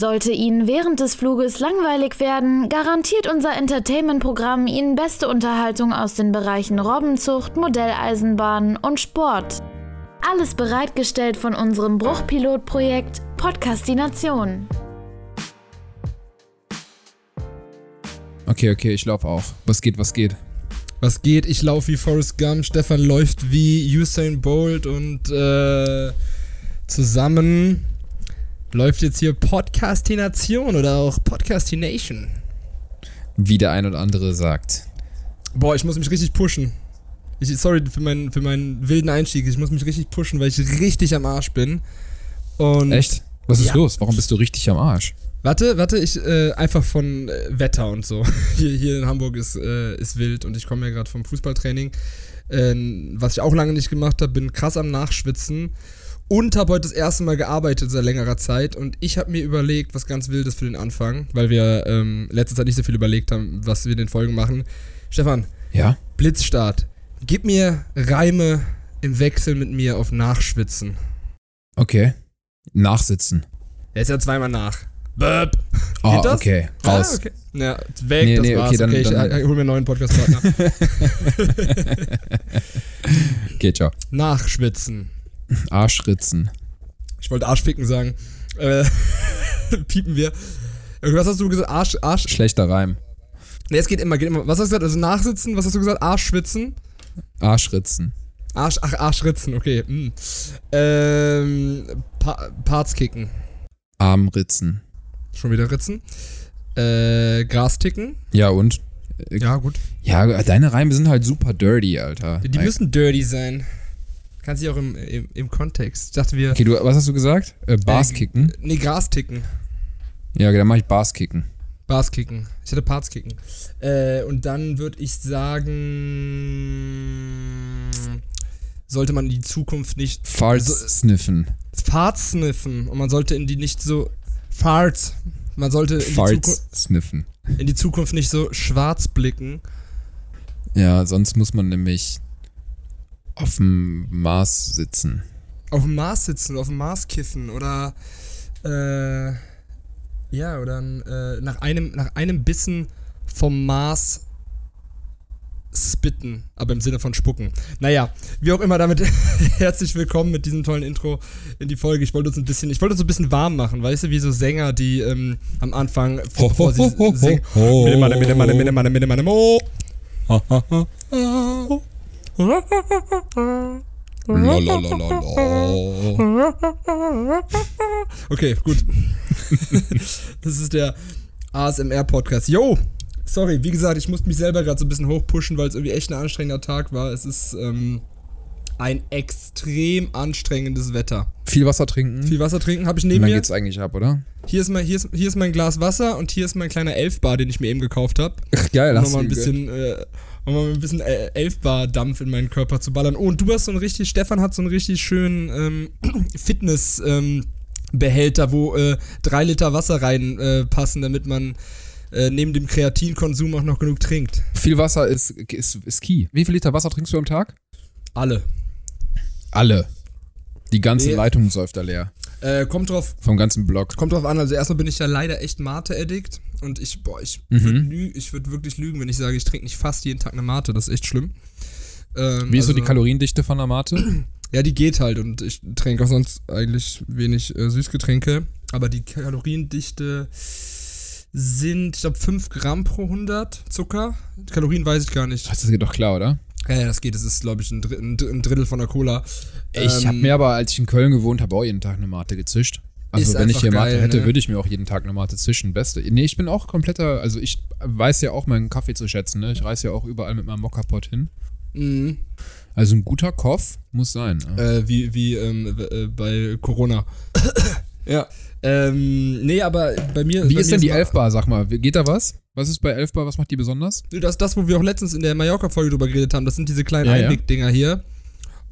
Sollte Ihnen während des Fluges langweilig werden, garantiert unser Entertainment-Programm Ihnen beste Unterhaltung aus den Bereichen Robbenzucht, Modelleisenbahn und Sport. Alles bereitgestellt von unserem Bruchpilotprojekt Podcastination. Okay, okay, ich laufe auch. Was geht, was geht? Was geht? Ich laufe wie Forrest Gump, Stefan läuft wie Usain Bolt und äh, zusammen läuft jetzt hier Podcastination oder auch Podcastination. Wie der ein oder andere sagt. Boah, ich muss mich richtig pushen. Ich, sorry für meinen, für meinen wilden Einstieg. Ich muss mich richtig pushen, weil ich richtig am Arsch bin. Und Echt? Was ist Ja. los? Warum bist du richtig am Arsch? Warte, warte, ich äh, einfach von äh, Wetter und so. Hier, hier in Hamburg ist, äh, ist wild und ich komme ja gerade vom Fußballtraining. Äh, was ich auch lange nicht gemacht habe, bin krass am Nachschwitzen und habe heute das erste Mal gearbeitet seit längerer Zeit und ich habe mir überlegt, was ganz Wildes für den Anfang, weil wir ähm, letzte Zeit nicht so viel überlegt haben, was wir in den Folgen machen. Stefan, Ja? Blitzstart. Gib mir Reime im Wechsel mit mir auf Nachschwitzen. Okay. Nachsitzen. Er ist ja zweimal nach. Böp. Oh, Geht das? okay. Raus. Ah, okay. Ja, weg, Nee, das nee, war's. okay, dann- okay, ich, dann- ich hol mir einen neuen Podcast-Partner. Geht ja. Nachschwitzen. Arschritzen. Ich wollte Arschficken sagen. Äh, piepen wir. Was hast du gesagt? Arsch, Arsch. Schlechter Reim. Ne, es geht immer, geht immer. Was hast du gesagt? Also nachsitzen, was hast du gesagt? Arschschwitzen? Arschritzen. Arsch, ach, Arschritzen, okay. hm. Ähm, pa Parts kicken. Armritzen. Schon wieder Ritzen. Äh, Gras ticken. Ja, und? Ja, gut. Ja, deine Reime sind halt super dirty, Alter. Die müssen dirty sein. Kann sich auch im, im, im Kontext. Ich dachte, wir. Okay, du, was hast du gesagt? Äh, Bars Äh, kicken? Nee, Gras ticken. Ja, dann mach ich Bars kicken. Bars kicken. Ich hatte Parts kicken. Äh, und dann würde ich sagen, sollte man in die Zukunft nicht Farts So- sniffen. Farts sniffen und man sollte in die nicht so Farts. Man sollte in die, Zukunft, Farts sniffen. in die Zukunft nicht so schwarz blicken. Ja, sonst muss man nämlich auf dem Mars sitzen. Auf dem Mars sitzen, auf dem Mars kiffen oder äh, ja, oder äh, nach einem nach einem Bissen vom Mars spitten, aber im Sinne von spucken. Naja, wie auch immer damit herzlich willkommen mit diesem tollen Intro in die Folge. Ich wollte uns ein bisschen, ich wollte uns ein bisschen warm machen, weißt du, wie so Sänger, die ähm, am Anfang bevor sie singen. Okay, gut. das ist der ASMR-Podcast. Yo! Sorry, wie gesagt, ich musste mich selber gerade so ein bisschen hochpushen, weil es irgendwie echt ein anstrengender Tag war. Es ist ähm, ein extrem anstrengendes Wetter. Viel Wasser trinken. Viel Wasser trinken habe ich neben mir. geht's eigentlich ab, oder? Hier ist, mein, hier, ist, hier ist mein Glas Wasser und hier ist mein kleiner Elfbar, den ich mir eben gekauft habe. Geil, hast nochmal du ein bisschen, äh, um mal ein bisschen äh, Elfbar-Dampf in meinen Körper zu ballern. Oh, und du hast so einen richtig, Stefan hat so einen richtig schönen ähm, Fitness- ähm, Behälter, wo äh, drei Liter Wasser reinpassen, äh, damit man äh, neben dem Kreatinkonsum auch noch genug trinkt. Viel Wasser ist, ist, ist key. Wie viel Liter Wasser trinkst du am Tag? Alle. Alle. Die ganze Nee. Leitung säuft da leer. Äh, kommt drauf, Vom ganzen Block. kommt drauf an. Also erstmal bin ich ja leider echt Mate-Addict und ich, boah, ich Mhm. würde würd wirklich lügen, wenn ich sage, ich trinke nicht fast jeden Tag eine Mate. Das ist echt schlimm. Ähm, Wie ist so die also- Kaloriendichte von der Mate? Ja, die geht halt und ich trinke auch sonst eigentlich wenig äh, Süßgetränke. Aber die Kaloriendichte sind, ich glaube, 5 Gramm pro 100 Zucker. Die Kalorien weiß ich gar nicht. Das geht doch klar, oder? Ja, ja, das geht. Das ist, glaube ich, ein, Dr ein Dr- ein Drittel von der Cola. Ich Ähm, habe mir aber, als ich in Köln gewohnt habe, auch jeden Tag eine Mate gezischt. Also wenn ich hier Mate geil, hätte, ne? würde ich mir auch jeden Tag eine Mate zischen. Beste. Nee, ich bin auch kompletter, also ich weiß ja auch meinen Kaffee zu schätzen. Ne? Ich reise ja auch überall mit meinem Mokka-Pot hin. Mhm. Also ein guter Koff muss sein. Ne? Äh, wie wie ähm, äh, bei Corona. ja. Ähm, nee, aber bei mir. Wie bei ist mir denn die Elfbar, sag mal? Geht da was? Was ist bei Elfbar, was macht die besonders? Nee, Das ist das, wo wir auch letztens in der Mallorca-Folge drüber geredet haben. Das sind diese kleinen Ja, ja. Einwegdinger hier.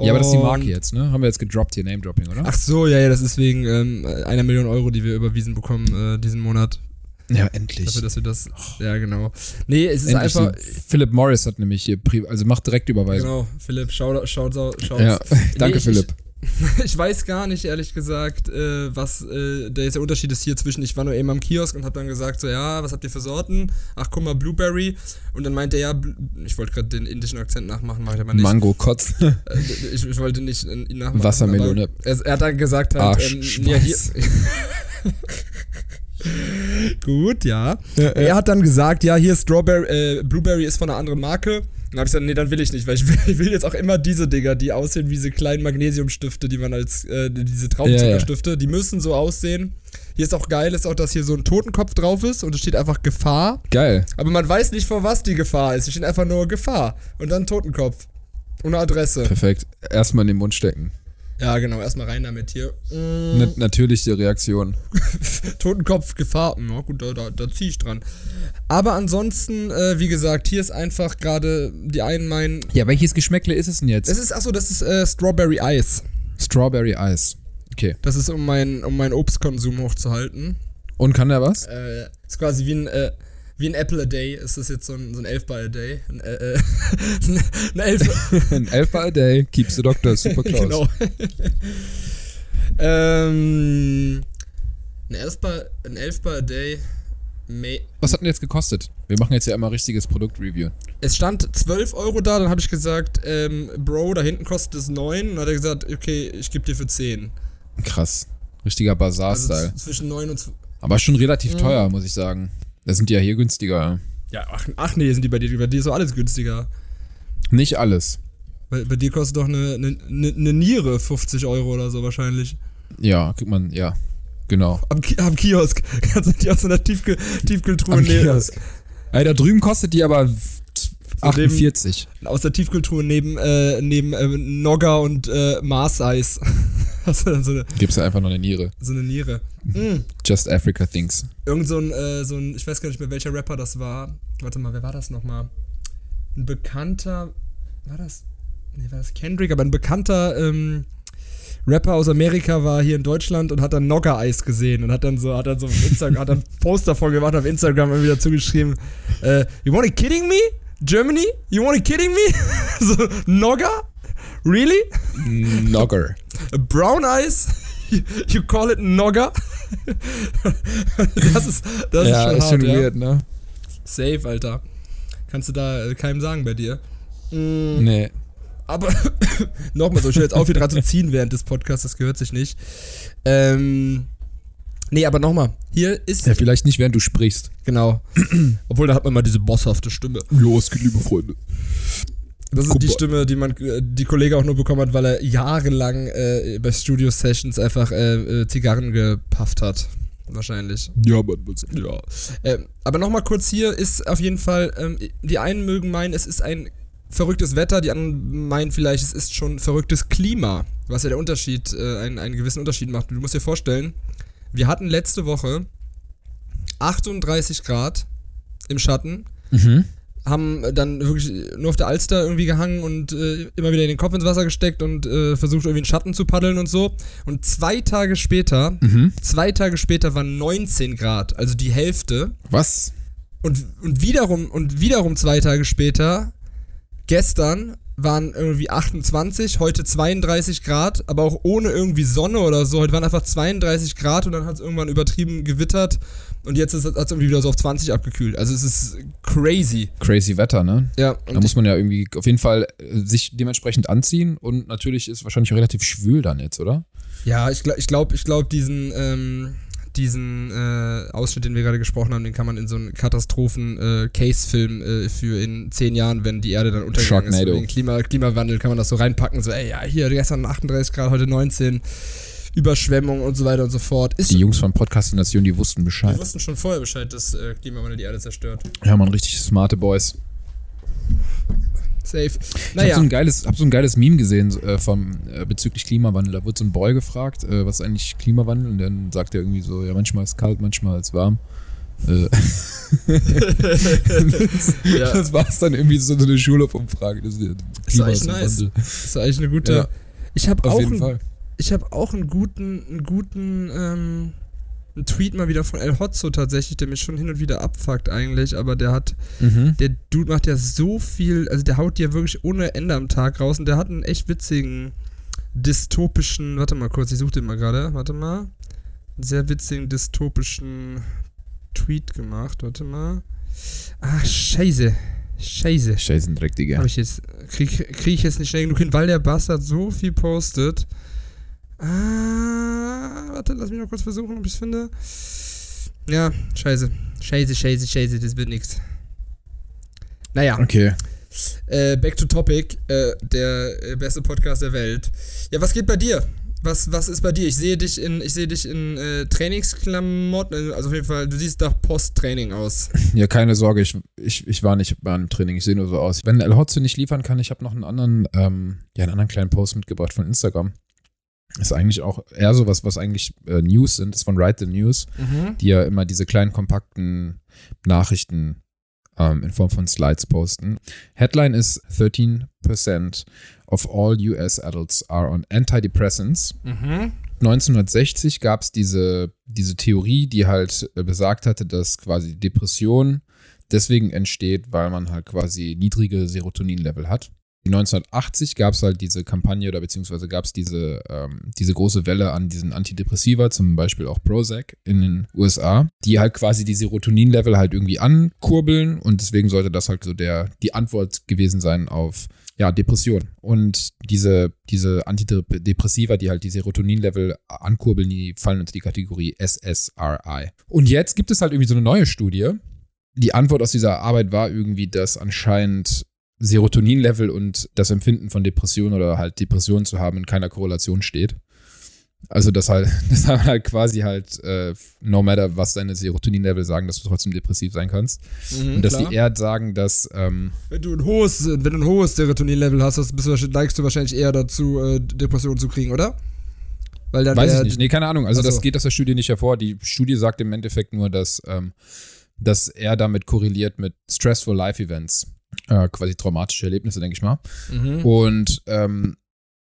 Ja, aber das ist die Und- Marke jetzt, ne? Haben wir jetzt gedroppt hier, Name-Dropping, oder? Ach so, ja, ja, das ist wegen ähm, einer Million Euro, die wir überwiesen bekommen äh, diesen Monat. ja, endlich. Dafür, dass wir das. Ja, genau. Nee, es ist endlich einfach. Philip Morris hat nämlich hier, also macht direkt Überweisung. Genau, Philipp, schaut, schaut, schaut. Ja, danke ich, Philipp. ich weiß gar nicht, ehrlich gesagt, äh, was äh, der, der Unterschied ist hier zwischen, ich war nur eben am Kiosk und habe dann gesagt, so, ja, was habt ihr für Sorten? Ach, guck mal, Blueberry. Und dann meinte er, ja, ich wollte gerade den indischen Akzent nachmachen, mache ich aber nicht. Mango, Kotz. Äh, ich, ich wollte nicht ihn nachmachen. Wassermelone. Er, er hat dann gesagt halt, Arsch, ähm, ja, hier. Gut, ja. Ja, ja. Er hat dann gesagt, ja, hier Strawberry, äh, Blueberry ist von einer anderen Marke. Dann habe ich gesagt, nee, dann will ich nicht, weil ich will, ich will jetzt auch immer diese Dinger, die aussehen wie diese kleinen Magnesiumstifte, die man als, äh, diese Traumzuckerstifte, die müssen so aussehen. Hier ist auch geil, ist auch, dass hier so ein Totenkopf drauf ist und es steht einfach Gefahr. Geil. Aber man weiß nicht, vor was die Gefahr ist. Es steht einfach nur Gefahr und dann Totenkopf. Und eine Adresse. Perfekt. Erstmal in den Mund stecken. Ja, genau, erstmal rein damit hier. Na, natürliche Reaktion. Totenkopf, Gefahr. Na gut, da, da, da ziehe ich dran. Aber ansonsten, äh, wie gesagt, hier ist einfach gerade die einen meinen. Ja, welches Geschmäckle ist es denn jetzt? Es ist, achso, das ist äh, Strawberry Ice. Strawberry Ice. Okay. Das ist, um, mein, um meinen Obstkonsum hochzuhalten. Und kann der was? Äh, ist quasi wie ein, äh, wie ein Apple a Day. Ist das jetzt so ein, so ein Elf by a Day? Ein, äh, äh, ein Elf. Ein Elf by a day keeps the doctor super close. genau. ähm, ein Elf by, ein Elf by a Day. Was hat denn jetzt gekostet? Wir machen jetzt ja immer richtiges Produktreview. es stand 12 Euro da, dann habe ich gesagt, ähm, Bro, da hinten kostet es 9. Und dann hat er gesagt, okay, ich gebe dir für 10. Krass. Richtiger Also Bazaar-Style. z- zwischen 9 und 12. Aber schon relativ Mhm. teuer, muss ich sagen. Da sind die ja hier günstiger. Ja, ach, ach nee, sind die bei dir, bei dir ist doch alles günstiger. Nicht alles. Bei, bei dir kostet doch eine, eine, eine Niere 50 Euro oder so wahrscheinlich. Ja, kriegt man, ja. Genau. Am, am Kiosk. Kannst du die aus einer Tiefkühl Tiefkühltruhe nehmen. Ey, da drüben kostet die aber 48. Aus der Tiefkühltruhe neben, äh, neben äh, Nogga und äh. Hast du dann so eine, Gibst du einfach noch eine Niere. so eine Niere. Mm. Just Africa Things. Irgend so ein, äh, so ein, ich weiß gar nicht mehr, welcher Rapper das war. Warte mal, wer war das nochmal? Ein bekannter, war das, nee, war das Kendrick, aber ein bekannter ähm, Rapper aus Amerika war hier in Deutschland und hat dann Nogger-Eis gesehen und hat dann so, hat dann so Instagram, hat dann Poster von gemacht auf Instagram und wieder zugeschrieben, äh, you wanna kidding me? Germany? You wanna kidding me? so, Nogger? Really? Nogger. A brown eyes? You, call it Nogger? das ist, das ja, ist schon ist hart, schon ja. weird, ne? Safe, Alter. Kannst du da äh, keinem sagen bei dir. Mm, Nee. aber nochmal so, ich höre jetzt auf, hier dran zu ziehen während des Podcasts, das gehört sich nicht. Ähm, nee, aber nochmal, hier ist, Ja, vielleicht nicht, während du sprichst. genau, obwohl da hat man mal diese bosshafte Stimme. Los, liebe Freunde. Das ist Guck die. Stimme, die man, äh, die Kollege auch nur bekommen hat, weil er jahrelang äh, bei Studio-Sessions einfach äh, äh, Zigarren gepafft hat. Wahrscheinlich. Ja, Mann, was Ja. Ähm, aber nochmal kurz hier ist auf jeden Fall, ähm, die einen mögen meinen, es ist ein verrücktes Wetter, die anderen meinen vielleicht, es ist schon verrücktes Klima, was ja der Unterschied, äh, einen, einen gewissen Unterschied macht. Du musst dir vorstellen, wir hatten letzte Woche 38 Grad im Schatten, Mhm. haben dann wirklich nur auf der Alster irgendwie gehangen und äh, immer wieder den Kopf ins Wasser gesteckt und äh, versucht irgendwie in Schatten zu paddeln und so. Und zwei Tage später, Mhm. zwei Tage später waren 19 Grad, also die Hälfte. Was? Und, und wiederum, und wiederum zwei Tage später, gestern waren irgendwie 28, heute 32 Grad, aber auch ohne irgendwie Sonne oder so. Heute waren einfach 32 Grad und dann hat es irgendwann übertrieben gewittert und jetzt hat es irgendwie wieder so auf 20 abgekühlt. Also es ist crazy. Crazy Wetter, ne? Ja, Da muss man ja irgendwie auf jeden Fall äh, sich dementsprechend anziehen und natürlich ist wahrscheinlich auch relativ schwül dann jetzt, oder? Ja, ich glaube, ich glaube, ich glaub, diesen, ähm, diesen äh, Ausschnitt, den wir gerade gesprochen haben, den kann man in so einen Katastrophen-Case-Film äh, für in zehn Jahren, wenn die Erde dann untergegangen ist, wegen Klima, Klimawandel, kann man das so reinpacken, so, ey, ja, hier, gestern 38 Grad, heute 19, Überschwemmung und so weiter und so fort. Ist, Die Jungs von Podcast Nation, die wussten Bescheid. wussten schon vorher Bescheid, dass äh, Klimawandel die Erde zerstört. Ja, man, richtig smarte Boys. Safe. Ich hab Naja, so ein geiles, hab so ein geiles Meme gesehen äh, vom, äh, bezüglich Klimawandel. Da wurde so ein Boy gefragt, äh, was ist eigentlich Klimawandel? Und dann sagt er irgendwie so, ja, manchmal ist kalt, manchmal ist warm. Äh, das, Ja. das war es dann irgendwie so eine Schulhofumfrage. Das ist, ja- Ist eigentlich nice. Das ist eigentlich eine gute. Ja. Ich habe auch ein. Ich habe auch einen guten, einen guten ähm, einen Tweet mal wieder von El Hotzo tatsächlich, der mich schon hin und wieder abfuckt eigentlich, aber der hat, Mhm. der Dude macht ja so viel, also der haut ja wirklich ohne Ende am Tag raus und der hat einen echt witzigen dystopischen, warte mal kurz, ich suche den mal gerade, warte mal. Sehr witzigen dystopischen Tweet gemacht, warte mal. Ach, scheiße. Scheiße. Scheißendreck, Digga. Hab ich jetzt, krieg, krieg ich jetzt nicht schnell genug hin, weil der Bastard so viel postet. Ah, warte, lass mich noch kurz versuchen, ob ich es finde. Ja, scheiße. Scheiße, scheiße, scheiße, das wird nix. Naja, Okay. äh, back to topic, äh, der äh, beste Podcast der Welt. Ja, was geht bei dir? Was, was ist bei dir? Ich sehe dich in, ich sehe dich in äh, Trainingsklamotten, also auf jeden Fall, du siehst nach Post-Training aus. Ja, keine Sorge, ich, ich, ich war nicht beim Training, ich sehe nur so aus. Wenn El Hotze nicht liefern kann, ich habe noch einen anderen, ähm, ja, einen anderen kleinen Post mitgebracht von Instagram. Ist eigentlich auch eher so was, was eigentlich äh, News sind, ist von Write the News, die ja immer diese kleinen, kompakten Nachrichten ähm, in Form von Slides posten. Headline ist 13% of all US adults are on antidepressants. Mhm. 1960 gab es diese, diese Theorie, die halt äh, besagt hatte, dass quasi Depression deswegen entsteht, weil man halt quasi niedrige Serotoninlevel hat. 1980 gab es halt diese Kampagne oder beziehungsweise gab es diese, ähm, diese große Welle an diesen Antidepressiva, zum Beispiel auch Prozac in den USA, die halt quasi die Serotoninlevel halt irgendwie ankurbeln und deswegen sollte das halt so der, die Antwort gewesen sein auf ja, Depression. Und diese, diese Antidepressiva, die halt die Serotoninlevel ankurbeln, die fallen unter die Kategorie SSRI. Und jetzt gibt es halt irgendwie so eine neue Studie. Die Antwort aus dieser Arbeit war irgendwie, dass anscheinend Serotoninlevel und das Empfinden von Depression oder halt Depression zu haben in keiner Korrelation steht. Also, dass halt, dass halt quasi halt, äh, no matter was deine Serotoninlevel sagen, dass du trotzdem depressiv sein kannst. Mhm, und dass klar. die eher sagen, dass, ähm, Wenn du ein hohes, wenn du ein hohes Serotonin-Level hast, das bist du, wahrscheinlich- neigst du wahrscheinlich eher dazu, äh, Depressionen zu kriegen, oder? Weil dann Weiß ich nicht. Nee, keine Ahnung. Also Ach so. das geht aus der Studie nicht hervor. Die Studie sagt im Endeffekt nur, dass, ähm, dass er damit korreliert mit stressful life events. Äh, quasi traumatische Erlebnisse, denke ich mal. Mhm. Und ähm,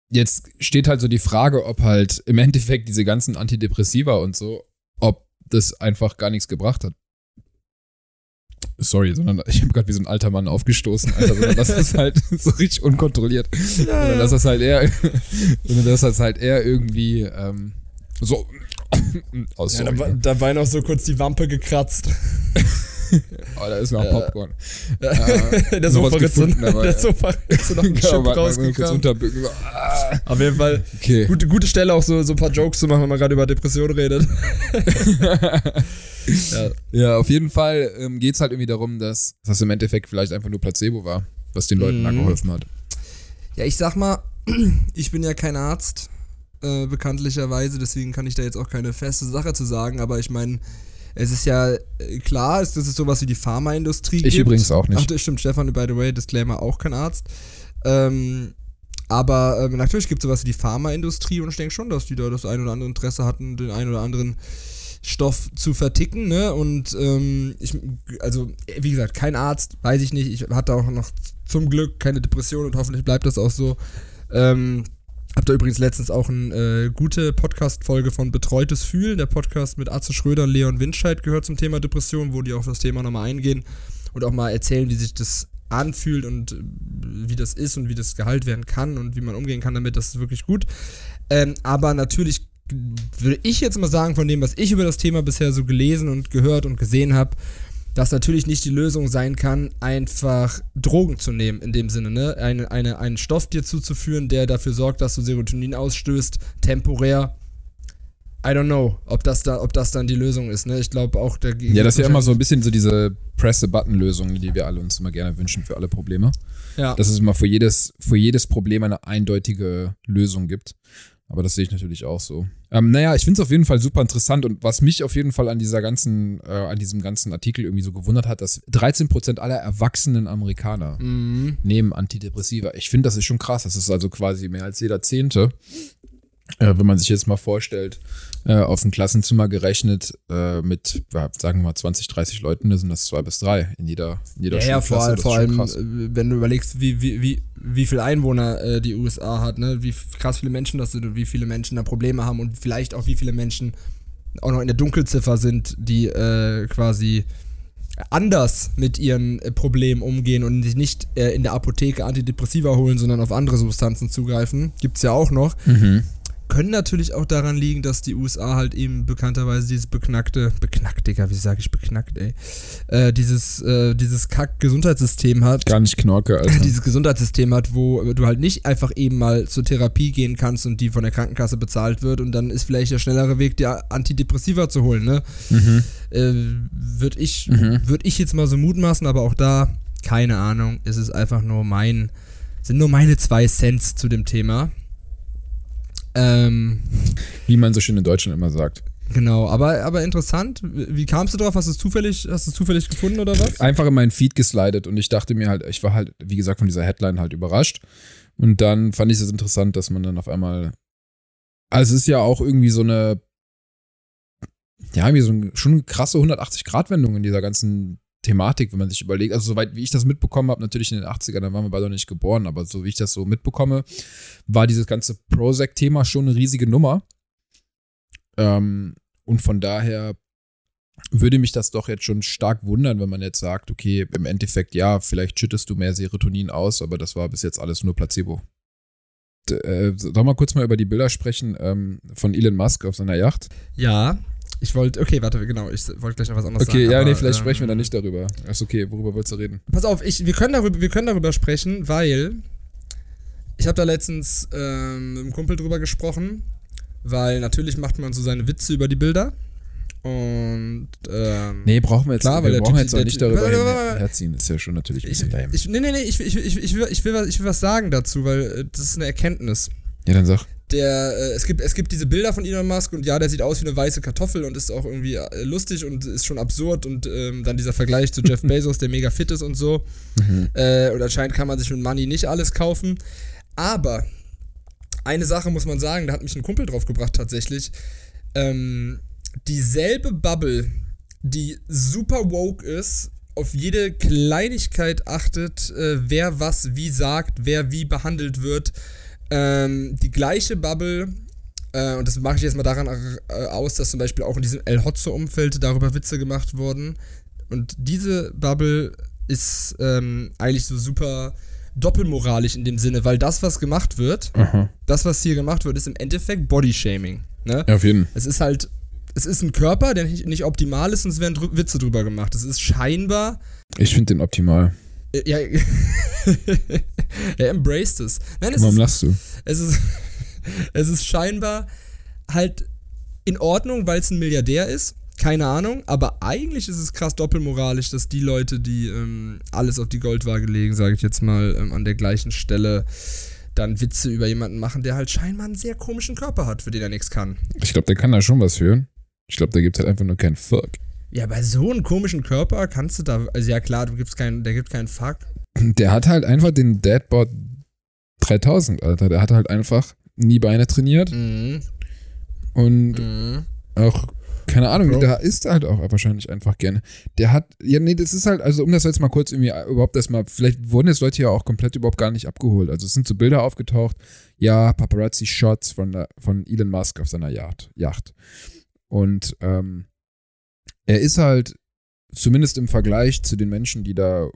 jetzt steht halt so die Frage, ob halt im Endeffekt diese ganzen Antidepressiva und so, ob das einfach gar nichts gebracht hat. Sorry, sondern ich habe gerade wie so ein alter Mann aufgestoßen, Alter, sondern das ist halt so richtig unkontrolliert. Sondern dass das halt eher, sondern dass das halt eher irgendwie ähm, so aus Ja, da, war- da war noch so kurz die Wampe gekratzt. oh, da ist noch Äh, Popcorn. der noch was Sofaritze, gefunden, aber, der ja. Sofaritze noch ein Kann Chip rausgekramt. ah, Auf jeden Fall Okay. gute, gute Stelle auch so, so ein paar Jokes zu machen, wenn man gerade über Depressionen redet. ja. Ja, auf jeden Fall ähm, geht es halt irgendwie darum, dass das im Endeffekt vielleicht einfach nur Placebo war, was den Leuten da Mhm. geholfen hat. ja, ich sag mal, ich bin ja kein Arzt, äh, bekanntlicherweise, deswegen kann ich da jetzt auch keine feste Sache zu sagen, aber ich meine, es ist ja äh, klar, ist, dass es sowas wie die Pharmaindustrie gibt. Ich übrigens auch nicht. Ach, das stimmt, Stefan, by the way, Disclaimer, auch kein Arzt. Ähm, aber ähm, natürlich gibt es sowas wie die Pharmaindustrie und ich denke schon, dass die da das ein oder andere Interesse hatten, den ein oder anderen Stoff zu verticken, ne? Und ähm, ich, also, wie gesagt, kein Arzt, weiß ich nicht. Ich hatte auch noch zum Glück keine Depression und hoffentlich bleibt das auch so. Ähm, hab da übrigens letztens auch eine äh, gute Podcast-Folge von Betreutes Fühlen, der Podcast mit Atze Schröder und Leon Windscheid gehört zum Thema Depression, wo die auf das Thema nochmal eingehen und auch mal erzählen, wie sich das anfühlt und äh, wie das ist und wie das geheilt werden kann und wie man umgehen kann damit, das ist wirklich gut. Ähm, aber natürlich würde ich jetzt mal sagen, von dem, was ich über das Thema bisher so gelesen und gehört und gesehen habe, dass natürlich nicht die Lösung sein kann, einfach Drogen zu nehmen, in dem Sinne, ne? Eine, eine, einen Stoff dir zuzuführen, der dafür sorgt, dass du Serotonin ausstößt, temporär. I don't know, ob das, da, ob das dann die Lösung ist, ne? Ich glaube auch, der Ja, das ist ja immer so ein bisschen so diese Press-the-Button-Lösung, die wir alle uns immer gerne wünschen für alle Probleme. Ja. Dass es immer für jedes, für jedes Problem eine eindeutige Lösung gibt. Aber das sehe ich natürlich auch so. Ähm, naja, ich finde es auf jeden Fall super interessant und was mich auf jeden Fall an dieser ganzen, äh, an diesem ganzen Artikel irgendwie so gewundert hat, dass 13% aller erwachsenen Amerikaner Mhm. nehmen Antidepressiva. Ich finde, das ist schon krass. Das ist also quasi mehr als jeder Zehnte. Äh, wenn man sich jetzt mal vorstellt, äh, auf ein Klassenzimmer gerechnet äh, mit, sagen wir mal, 20, 30 Leuten, da sind das zwei bis drei in jeder, in jeder Ja, ja, vor, Schulklasse. allem- vor allem, äh, wenn du überlegst, wie, wie, wie, wie viel Einwohner äh, die USA hat, ne? wie krass viele Menschen das sind und wie viele Menschen da Probleme haben und vielleicht auch wie viele Menschen auch noch in der Dunkelziffer sind, die äh, quasi anders mit ihren äh, Problemen umgehen und sich nicht äh, in der Apotheke Antidepressiva holen, sondern auf andere Substanzen zugreifen. Gibt's ja auch noch. Mhm. Können natürlich auch daran liegen, dass die USA halt eben bekannterweise dieses beknackte, beknackt, Digga, wie sage ich beknackt, ey, äh, dieses, äh, dieses Kack-Gesundheitssystem hat. Gar nicht Knorke, Alter. Dieses Gesundheitssystem hat, wo du halt nicht einfach eben mal zur Therapie gehen kannst und die von der Krankenkasse bezahlt wird und dann ist vielleicht der schnellere Weg, dir Antidepressiva zu holen, ne? Mhm. Äh, Würde ich, Mhm. würd ich jetzt mal so mutmaßen, aber auch da, keine Ahnung, es ist einfach nur mein, sind nur meine zwei Cents zu dem Thema. Ähm, Wie man so schön in Deutschland immer sagt. genau, aber, aber interessant. Wie kamst du drauf? Hast du es zufällig, hast du es zufällig gefunden oder was? Einfach in meinen Feed geslidet und ich dachte mir halt, ich war halt, wie gesagt, von dieser Headline halt überrascht. Und dann fand ich es interessant, dass man dann auf einmal. Also es ist ja auch irgendwie so eine. Ja, wie so ein, schon eine krasse 180-Grad-Wendung in dieser ganzen Thematik, wenn man sich überlegt. Also, soweit wie ich das mitbekommen habe, natürlich in den 80ern, da waren wir beide noch nicht geboren, aber so wie ich das so mitbekomme, war dieses ganze Prozac-Thema schon eine riesige Nummer. Ähm, und von daher würde mich das doch jetzt schon stark wundern, wenn man jetzt sagt, okay, im Endeffekt, ja, vielleicht schüttest du mehr Serotonin aus, aber das war bis jetzt alles nur Placebo. D äh, sollen wir mal kurz mal über die Bilder sprechen ähm, von Elon Musk auf seiner Yacht? Ja, ich wollte, okay, warte, genau, ich wollte gleich noch was anderes Okay, sagen. ja, aber, nee, vielleicht ähm, sprechen wir dann nicht darüber. Ist okay, worüber wolltest du reden? Pass auf, ich, wir, können darüber, wir können darüber sprechen, weil ich habe da letztens ähm, mit einem Kumpel drüber gesprochen, weil natürlich macht man so seine Witze über die Bilder. Und ähm, Nee, brauchen wir jetzt, Klar, weil wir der brauchen jetzt auch nicht darüber hin- herziehen. Ist ja schon natürlich ein bisschen lame. ich, nee, nee, nee, ich, ich, ich, ich, will, ich, will was, ich will was sagen dazu, weil äh, das ist eine Erkenntnis. Ja, dann sag. Der, äh, es, gibt, es gibt diese Bilder von Elon Musk und ja, der sieht aus wie eine weiße Kartoffel und ist auch irgendwie äh, lustig und ist schon absurd und ähm, dann dieser Vergleich zu Jeff Bezos, der mega fit ist und so. Mhm. Äh, und anscheinend kann man sich mit Money nicht alles kaufen. Aber eine Sache muss man sagen, da hat mich ein Kumpel drauf gebracht tatsächlich. Ähm, dieselbe Bubble, die super woke ist, auf jede Kleinigkeit achtet, äh, wer was wie sagt, wer wie behandelt wird. Ähm, die gleiche Bubble, äh, und das mache ich jetzt mal daran äh, aus, dass zum Beispiel auch in diesem El Hotzo-Umfeld darüber Witze gemacht wurden. Und diese Bubble ist ähm, eigentlich so super doppelmoralisch in dem Sinne, weil das, was gemacht wird, Aha. das, was hier gemacht wird, ist im Endeffekt Bodyshaming. Ne? Ja, auf jeden Fall. Es ist halt, es ist ein Körper, der nicht, nicht optimal ist und es werden drü- Witze drüber gemacht. Es ist scheinbar, Ich finde den optimal. Ja, er embraced es. Nein, es Warum ist, lachst du? es ist, es ist scheinbar halt in Ordnung, weil es ein Milliardär ist. Keine Ahnung, aber eigentlich ist es krass doppelmoralisch, dass die Leute, die ähm, alles auf die Goldwaage legen, sage ich jetzt mal, ähm, an der gleichen Stelle dann Witze über jemanden machen, der halt scheinbar einen sehr komischen Körper hat, für den er nichts kann. Ich glaube, der kann da schon was für. Ich glaube, da gibt halt einfach nur keinen Fuck. Ja, bei so einem komischen Körper kannst du da, also ja klar, du gibst keinen, der gibt keinen Fuck. Der hat halt einfach den Deadbot 3000, Alter. Der hat halt einfach nie Beine trainiert Mhm. und Mhm. auch, keine Ahnung, Bro. der isst halt auch wahrscheinlich einfach gerne. Der hat, ja, nee, das ist halt, also um das jetzt mal kurz irgendwie überhaupt erstmal, vielleicht wurden jetzt Leute ja auch komplett überhaupt gar nicht abgeholt. Also es sind so Bilder aufgetaucht, ja, Paparazzi-Shots von, der- von Elon Musk auf seiner Yacht. Yacht. Und ähm, er ist halt, zumindest im Vergleich zu den Menschen, die da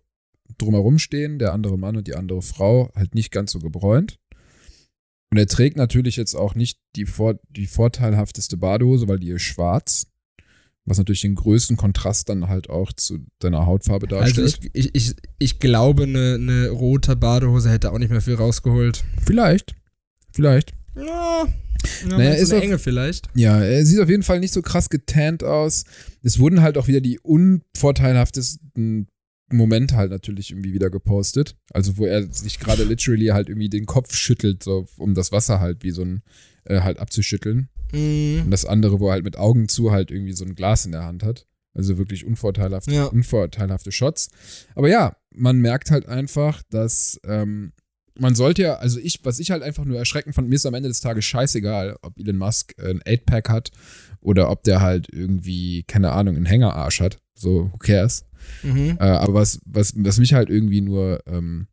drumherum stehen, der andere Mann und die andere Frau, halt nicht ganz so gebräunt. Und er trägt natürlich jetzt auch nicht die, vor, die vorteilhafteste Badehose, weil die ist schwarz. Was natürlich den größten Kontrast dann halt auch zu deiner Hautfarbe Also darstellt. ich, ich, ich, ich glaube, eine, eine rote Badehose hätte auch nicht mehr viel rausgeholt. vielleicht. Vielleicht. Ja, ja Naja, ist eine auf- enge vielleicht. Ja, er sieht auf jeden Fall nicht so krass getannt aus. Es wurden halt auch wieder die unvorteilhaftesten Momente halt natürlich irgendwie wieder gepostet. Also wo er sich gerade literally halt irgendwie den Kopf schüttelt, so um das Wasser halt wie so ein äh, halt abzuschütteln. Und Mhm. das andere, wo er halt mit Augen zu halt irgendwie so ein Glas in der Hand hat. Also wirklich unvorteilhafte, Ja. unvorteilhafte Shots. Aber ja, man merkt halt einfach, dass ähm, man sollte ja, also ich, was ich halt einfach nur erschreckend fand, mir ist am Ende des Tages scheißegal, ob Elon Musk ein 8-Pack hat oder ob der halt irgendwie, keine Ahnung, einen Hängerarsch hat. So, who cares? Mhm. Äh, aber was, was, was mich halt irgendwie nur, ähm,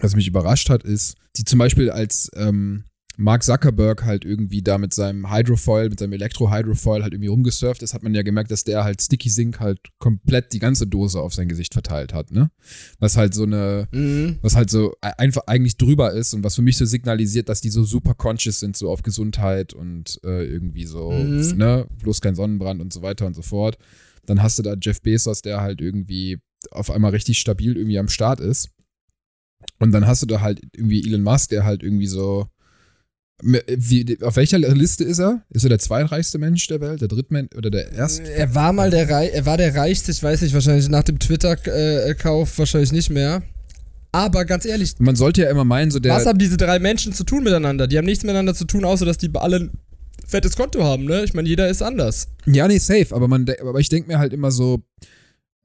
was mich überrascht hat, ist, die zum Beispiel als, ähm, Mark Zuckerberg halt irgendwie da mit seinem Hydrofoil, mit seinem Elektro-Hydrofoil halt irgendwie rumgesurft ist, hat man ja gemerkt, dass der halt Sticky Sink halt komplett die ganze Dose auf sein Gesicht verteilt hat, ne? Was halt so eine, Mhm. was halt so einfach eigentlich drüber ist und was für mich so signalisiert, dass die so super conscious sind, so auf Gesundheit und äh, irgendwie so, Mhm. ne, bloß kein Sonnenbrand und so weiter und so fort. Dann hast du da Jeff Bezos, der halt irgendwie auf einmal richtig stabil irgendwie am Start ist. Und dann hast du da halt irgendwie Elon Musk, der halt irgendwie so. Wie, auf welcher Liste ist er? Ist er der zweitreichste Mensch der Welt? Der drittmensch oder der erste? Er war mal der Rei er war der reichste, ich weiß nicht, wahrscheinlich nach dem Twitter-Kauf wahrscheinlich nicht mehr. Aber ganz ehrlich, Man sollte ja immer meinen, so der. was haben diese drei Menschen zu tun miteinander? Die haben nichts miteinander zu tun, außer dass die alle ein fettes Konto haben, ne? Ich meine, jeder ist anders. Ja, nee, safe, aber, man, aber ich denke mir halt immer so,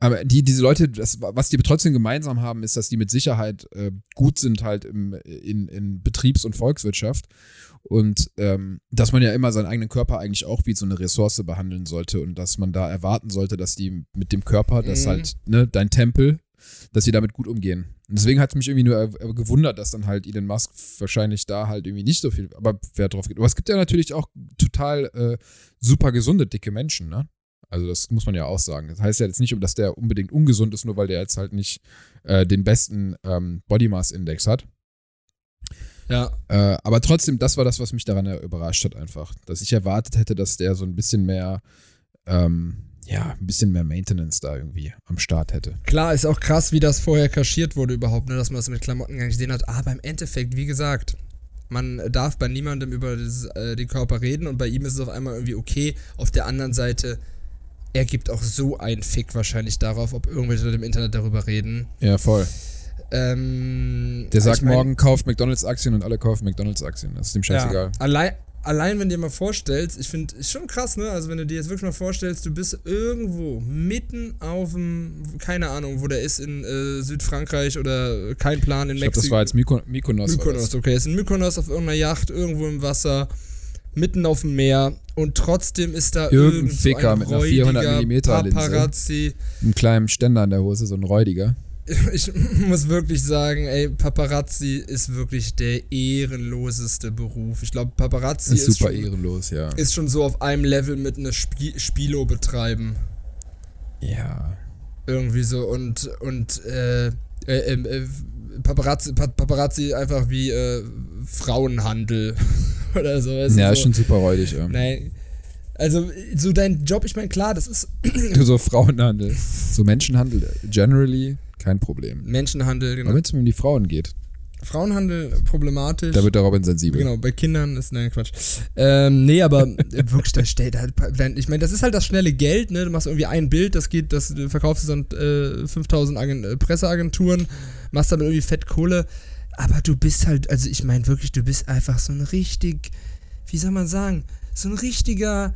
aber die, diese Leute, das, was die trotzdem gemeinsam haben, ist, dass die mit Sicherheit äh, gut sind halt im, in, in Betriebs- und Volkswirtschaft und ähm, dass man ja immer seinen eigenen Körper eigentlich auch wie so eine Ressource behandeln sollte und dass man da erwarten sollte, dass die mit dem Körper, das Mhm. halt, ne, dein Tempel, dass sie damit gut umgehen. Und deswegen hat es mich irgendwie nur gewundert, dass dann halt Elon Musk wahrscheinlich da halt irgendwie nicht so viel, aber wer drauf geht. Aber es gibt ja natürlich auch total äh, super gesunde, dicke Menschen, ne? Also das muss man ja auch sagen. Das heißt ja jetzt nicht, dass der unbedingt ungesund ist, nur weil der jetzt halt nicht äh, den besten ähm, Body Mass Index hat. Ja. Äh, aber trotzdem, das war das, was mich daran überrascht hat einfach. Dass ich erwartet hätte, dass der so ein bisschen mehr, ähm, ja, ein bisschen mehr Maintenance da irgendwie am Start hätte. Klar, ist auch krass, wie das vorher kaschiert wurde überhaupt, ne? dass man das mit Klamotten gar nicht gesehen hat. Aber im Endeffekt, wie gesagt, man darf bei niemandem über das, äh, den Körper reden und bei ihm ist es auf einmal irgendwie okay. Auf der anderen Seite, er gibt auch so einen Fick wahrscheinlich darauf, ob irgendwelche Leute im Internet darüber reden. Ja, voll. Ähm, Der sagt ich mein, morgen, kauft McDonalds Aktien und alle kaufen McDonalds Aktien. Das ist dem scheißegal. Ja, allein, allein wenn du dir mal vorstellst, ich finde, ist schon krass, ne? Also wenn du dir jetzt wirklich mal vorstellst, du bist irgendwo mitten auf dem, keine Ahnung, wo der ist in äh, Südfrankreich oder kein Plan in Ich glaube, Mexiko. das war jetzt Myko Mykonos. Mykonos, das. okay. Ist in Mykonos auf irgendeiner Yacht, irgendwo im Wasser, mitten auf dem Meer und trotzdem ist da Irgendein Ficker mit einer 400 räudiger Millimeter Linse. Paparazzi. Ein kleinen Ständer an der Hose, so ein räudiger. Ich muss wirklich sagen, ey, Paparazzi ist wirklich der ehrenloseste Beruf. Ich glaube, Paparazzi Ist ist, super schon, ehrenlos, ja. ist schon so auf einem Level mit einer Spie Spilo betreiben. Ja. Irgendwie so und und äh, äh, äh, Paparazzi, Pa- Paparazzi einfach wie äh, Frauenhandel oder so. weißt Ja, so. ist schon super räudig, ja. Nein. Also, so dein Job, ich meine, klar, das ist so Frauenhandel. So Menschenhandel, generally kein Problem. Menschenhandel, genau. Aber wenn es um die Frauen geht, Frauenhandel problematisch. da wird der Robin sensibel. Genau, bei Kindern ist, nein, Quatsch. Ähm, nee, aber wirklich, da stellt halt, ich meine, das ist halt das schnelle Geld, ne? Du machst irgendwie ein Bild, das geht, das du verkaufst es an äh, 5000 Agen äh, Presseagenturen, machst damit irgendwie Fett Kohle, aber du bist halt, also ich meine wirklich, du bist einfach so ein richtig, wie soll man sagen, so ein richtiger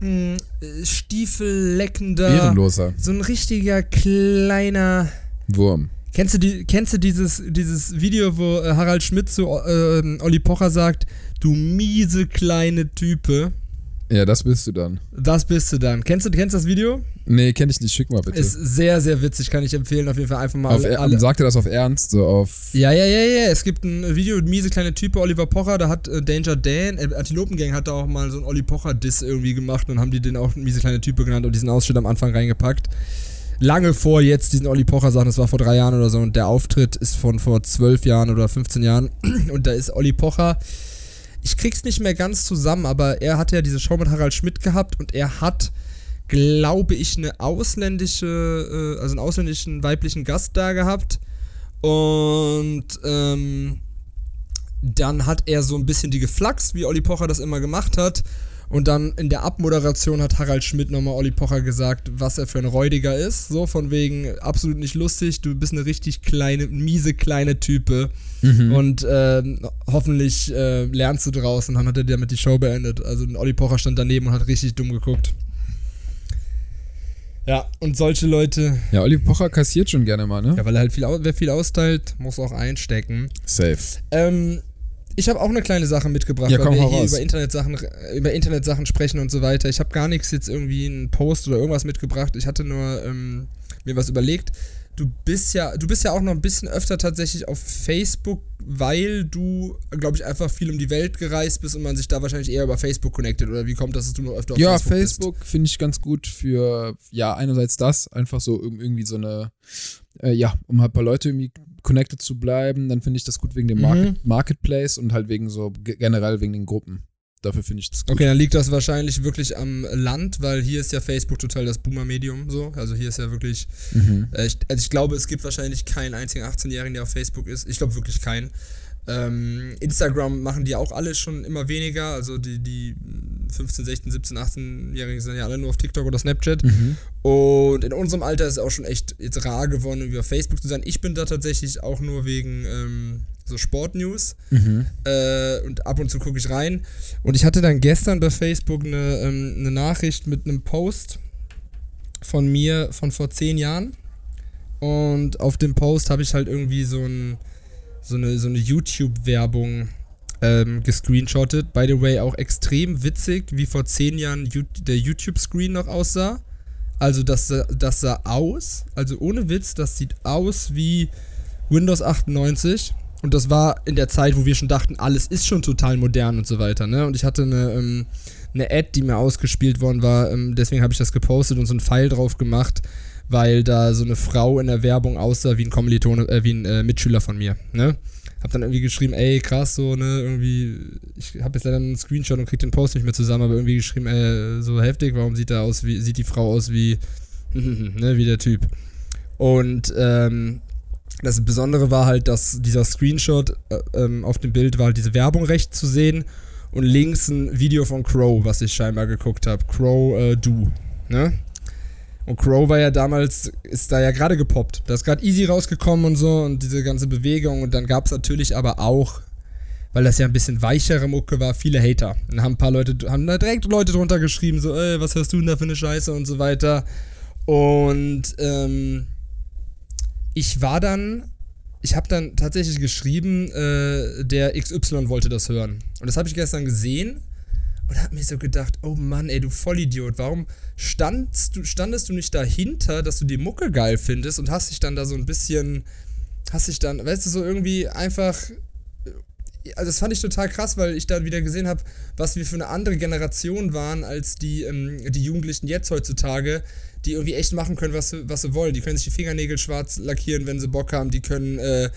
mh, äh, stiefelleckender, Ehrenloser so ein richtiger kleiner, Wurm. Kennst du, die, kennst du dieses, dieses Video, wo äh, Harald Schmidt zu äh, Olli Pocher sagt, du miese kleine Type? Ja, das bist du dann. Das bist du dann. Kennst du kennst das Video? Nee, kenn ich nicht. Schick mal bitte. Ist sehr, sehr witzig, kann ich empfehlen. Auf jeden Fall einfach mal auf, alle, alle. sagt er das auf Ernst? So auf. Ja, ja, ja, ja. Es gibt ein Video, miese kleine Type, Oliver Pocher, da hat äh, Danger Dan, äh, Antilopengang hat da auch mal so einen Olli Pocher-Diss irgendwie gemacht und haben die den auch miese kleine Type genannt und diesen Ausschnitt am Anfang reingepackt. Lange vor jetzt diesen Olli Pocher Sachen, das war vor drei Jahren oder so und der Auftritt ist von vor zwölf Jahren oder 15 Jahren und da ist Olli Pocher, ich krieg's nicht mehr ganz zusammen, aber er hatte ja diese Show mit Harald Schmidt gehabt und er hat, glaube ich, eine ausländische, äh, also einen ausländischen weiblichen Gast da gehabt und ähm, dann hat er so ein bisschen die geflaxt, wie Olli Pocher das immer gemacht hat. Und dann in der Abmoderation hat Harald Schmidt nochmal Olli Pocher gesagt, was er für ein Räudiger ist. So von wegen, absolut nicht lustig, du bist eine richtig kleine, miese kleine Type. Und ähm, hoffentlich äh, lernst du draus. Und dann hat er damit die Show beendet. Also Olli Pocher stand daneben und hat richtig dumm geguckt. Ja, und solche Leute, Ja, Oliver Pocher kassiert schon gerne mal, ne? ja, weil er halt viel, wer viel austeilt, muss auch einstecken. Safe. Ähm, ich habe auch eine kleine Sache mitgebracht, Ja, weil komm, wir hier raus. über Internetsachen, über Internetsachen sprechen und so weiter. Ich habe gar nichts jetzt irgendwie einen Post oder irgendwas mitgebracht. Ich hatte nur ähm, mir was überlegt. du bist ja, du bist ja auch noch ein bisschen öfter tatsächlich auf Facebook, weil du, glaube ich, einfach viel um die Welt gereist bist und man sich da wahrscheinlich eher über Facebook connectet. Oder wie kommt das, dass du noch öfter auf ja, Facebook bist? Facebook finde ich ganz gut für, ja, einerseits das, einfach so irgendwie so eine, äh, ja, um halt ein paar Leute irgendwie connected zu bleiben. Dann finde ich das gut wegen dem Mhm. Market, Marketplace und halt wegen so ge- generell wegen den Gruppen. Dafür finde ich das gut. Okay, dann liegt das wahrscheinlich wirklich am Land, weil hier ist ja Facebook total das Boomer-Medium so. Also hier ist ja wirklich, Mhm. äh, ich, also ich glaube, es gibt wahrscheinlich keinen einzigen 18-Jährigen, der auf Facebook ist. Ich glaube wirklich keinen. Ähm, Instagram machen die auch alle schon immer weniger. Also die, die 15, 16, 17, 18-Jährigen sind ja alle nur auf TikTok oder Snapchat. Mhm. Und in unserem Alter ist es auch schon echt jetzt rar geworden, über Facebook zu sein. Ich bin da tatsächlich auch nur wegen ähm, so Sportnews. Mhm. Äh, und ab und zu gucke ich rein. Und ich hatte dann gestern bei Facebook eine, ähm, eine Nachricht mit einem Post von mir von vor zehn Jahren. Und auf dem Post habe ich halt irgendwie so, ein, so eine, so eine YouTube-Werbung ähm, gescreenshottet. By the way, auch extrem witzig, wie vor zehn Jahren der YouTube-Screen noch aussah. Also das, sah- das sah aus, also ohne Witz, das sieht aus wie Windows 98. Und das war in der Zeit, wo wir schon dachten, alles ist schon total modern und so weiter. Ne? Und ich hatte eine, ähm, eine Ad, die mir ausgespielt worden war. Ähm, deswegen habe ich das gepostet und so einen Pfeil drauf gemacht, weil da so eine Frau in der Werbung aussah wie ein Kommilitone, äh, wie ein äh, Mitschüler von mir. Ne? Hab dann irgendwie geschrieben, ey, krass, so, ne, irgendwie, ich habe jetzt leider einen Screenshot und krieg den Post nicht mehr zusammen, aber irgendwie geschrieben, ey, so heftig, warum sieht da aus wie, sieht die Frau aus wie, ne, wie der Typ. Und ähm, das Besondere war halt, dass dieser Screenshot äh, ähm, auf dem Bild war halt diese Werbung rechts zu sehen und links ein Video von Crow, was ich scheinbar geguckt habe. Crow äh, Du, ne? Und Crow war ja damals, ist da ja gerade gepoppt. Da ist gerade Easy rausgekommen und so und diese ganze Bewegung. Und dann gab es natürlich aber auch, weil das ja ein bisschen weichere Mucke war, viele Hater. Und haben ein paar Leute, haben da direkt Leute drunter geschrieben, so, ey, was hörst du denn da für eine Scheiße und so weiter. Und ähm, ich war dann, ich habe dann tatsächlich geschrieben, äh, der XY wollte das hören. Und das habe ich gestern gesehen und habe mir so gedacht, oh Mann, ey, du Vollidiot, warum standst du, standest du nicht dahinter, dass du die Mucke geil findest und hast dich dann da so ein bisschen, hast dich dann, weißt du, so irgendwie einfach also das fand ich total krass, weil ich dann wieder gesehen habe, was wir für eine andere Generation waren als die, ähm, die Jugendlichen jetzt heutzutage, die irgendwie echt machen können, was was sie wollen. Die können sich die Fingernägel schwarz lackieren, wenn sie Bock haben. Die können, äh,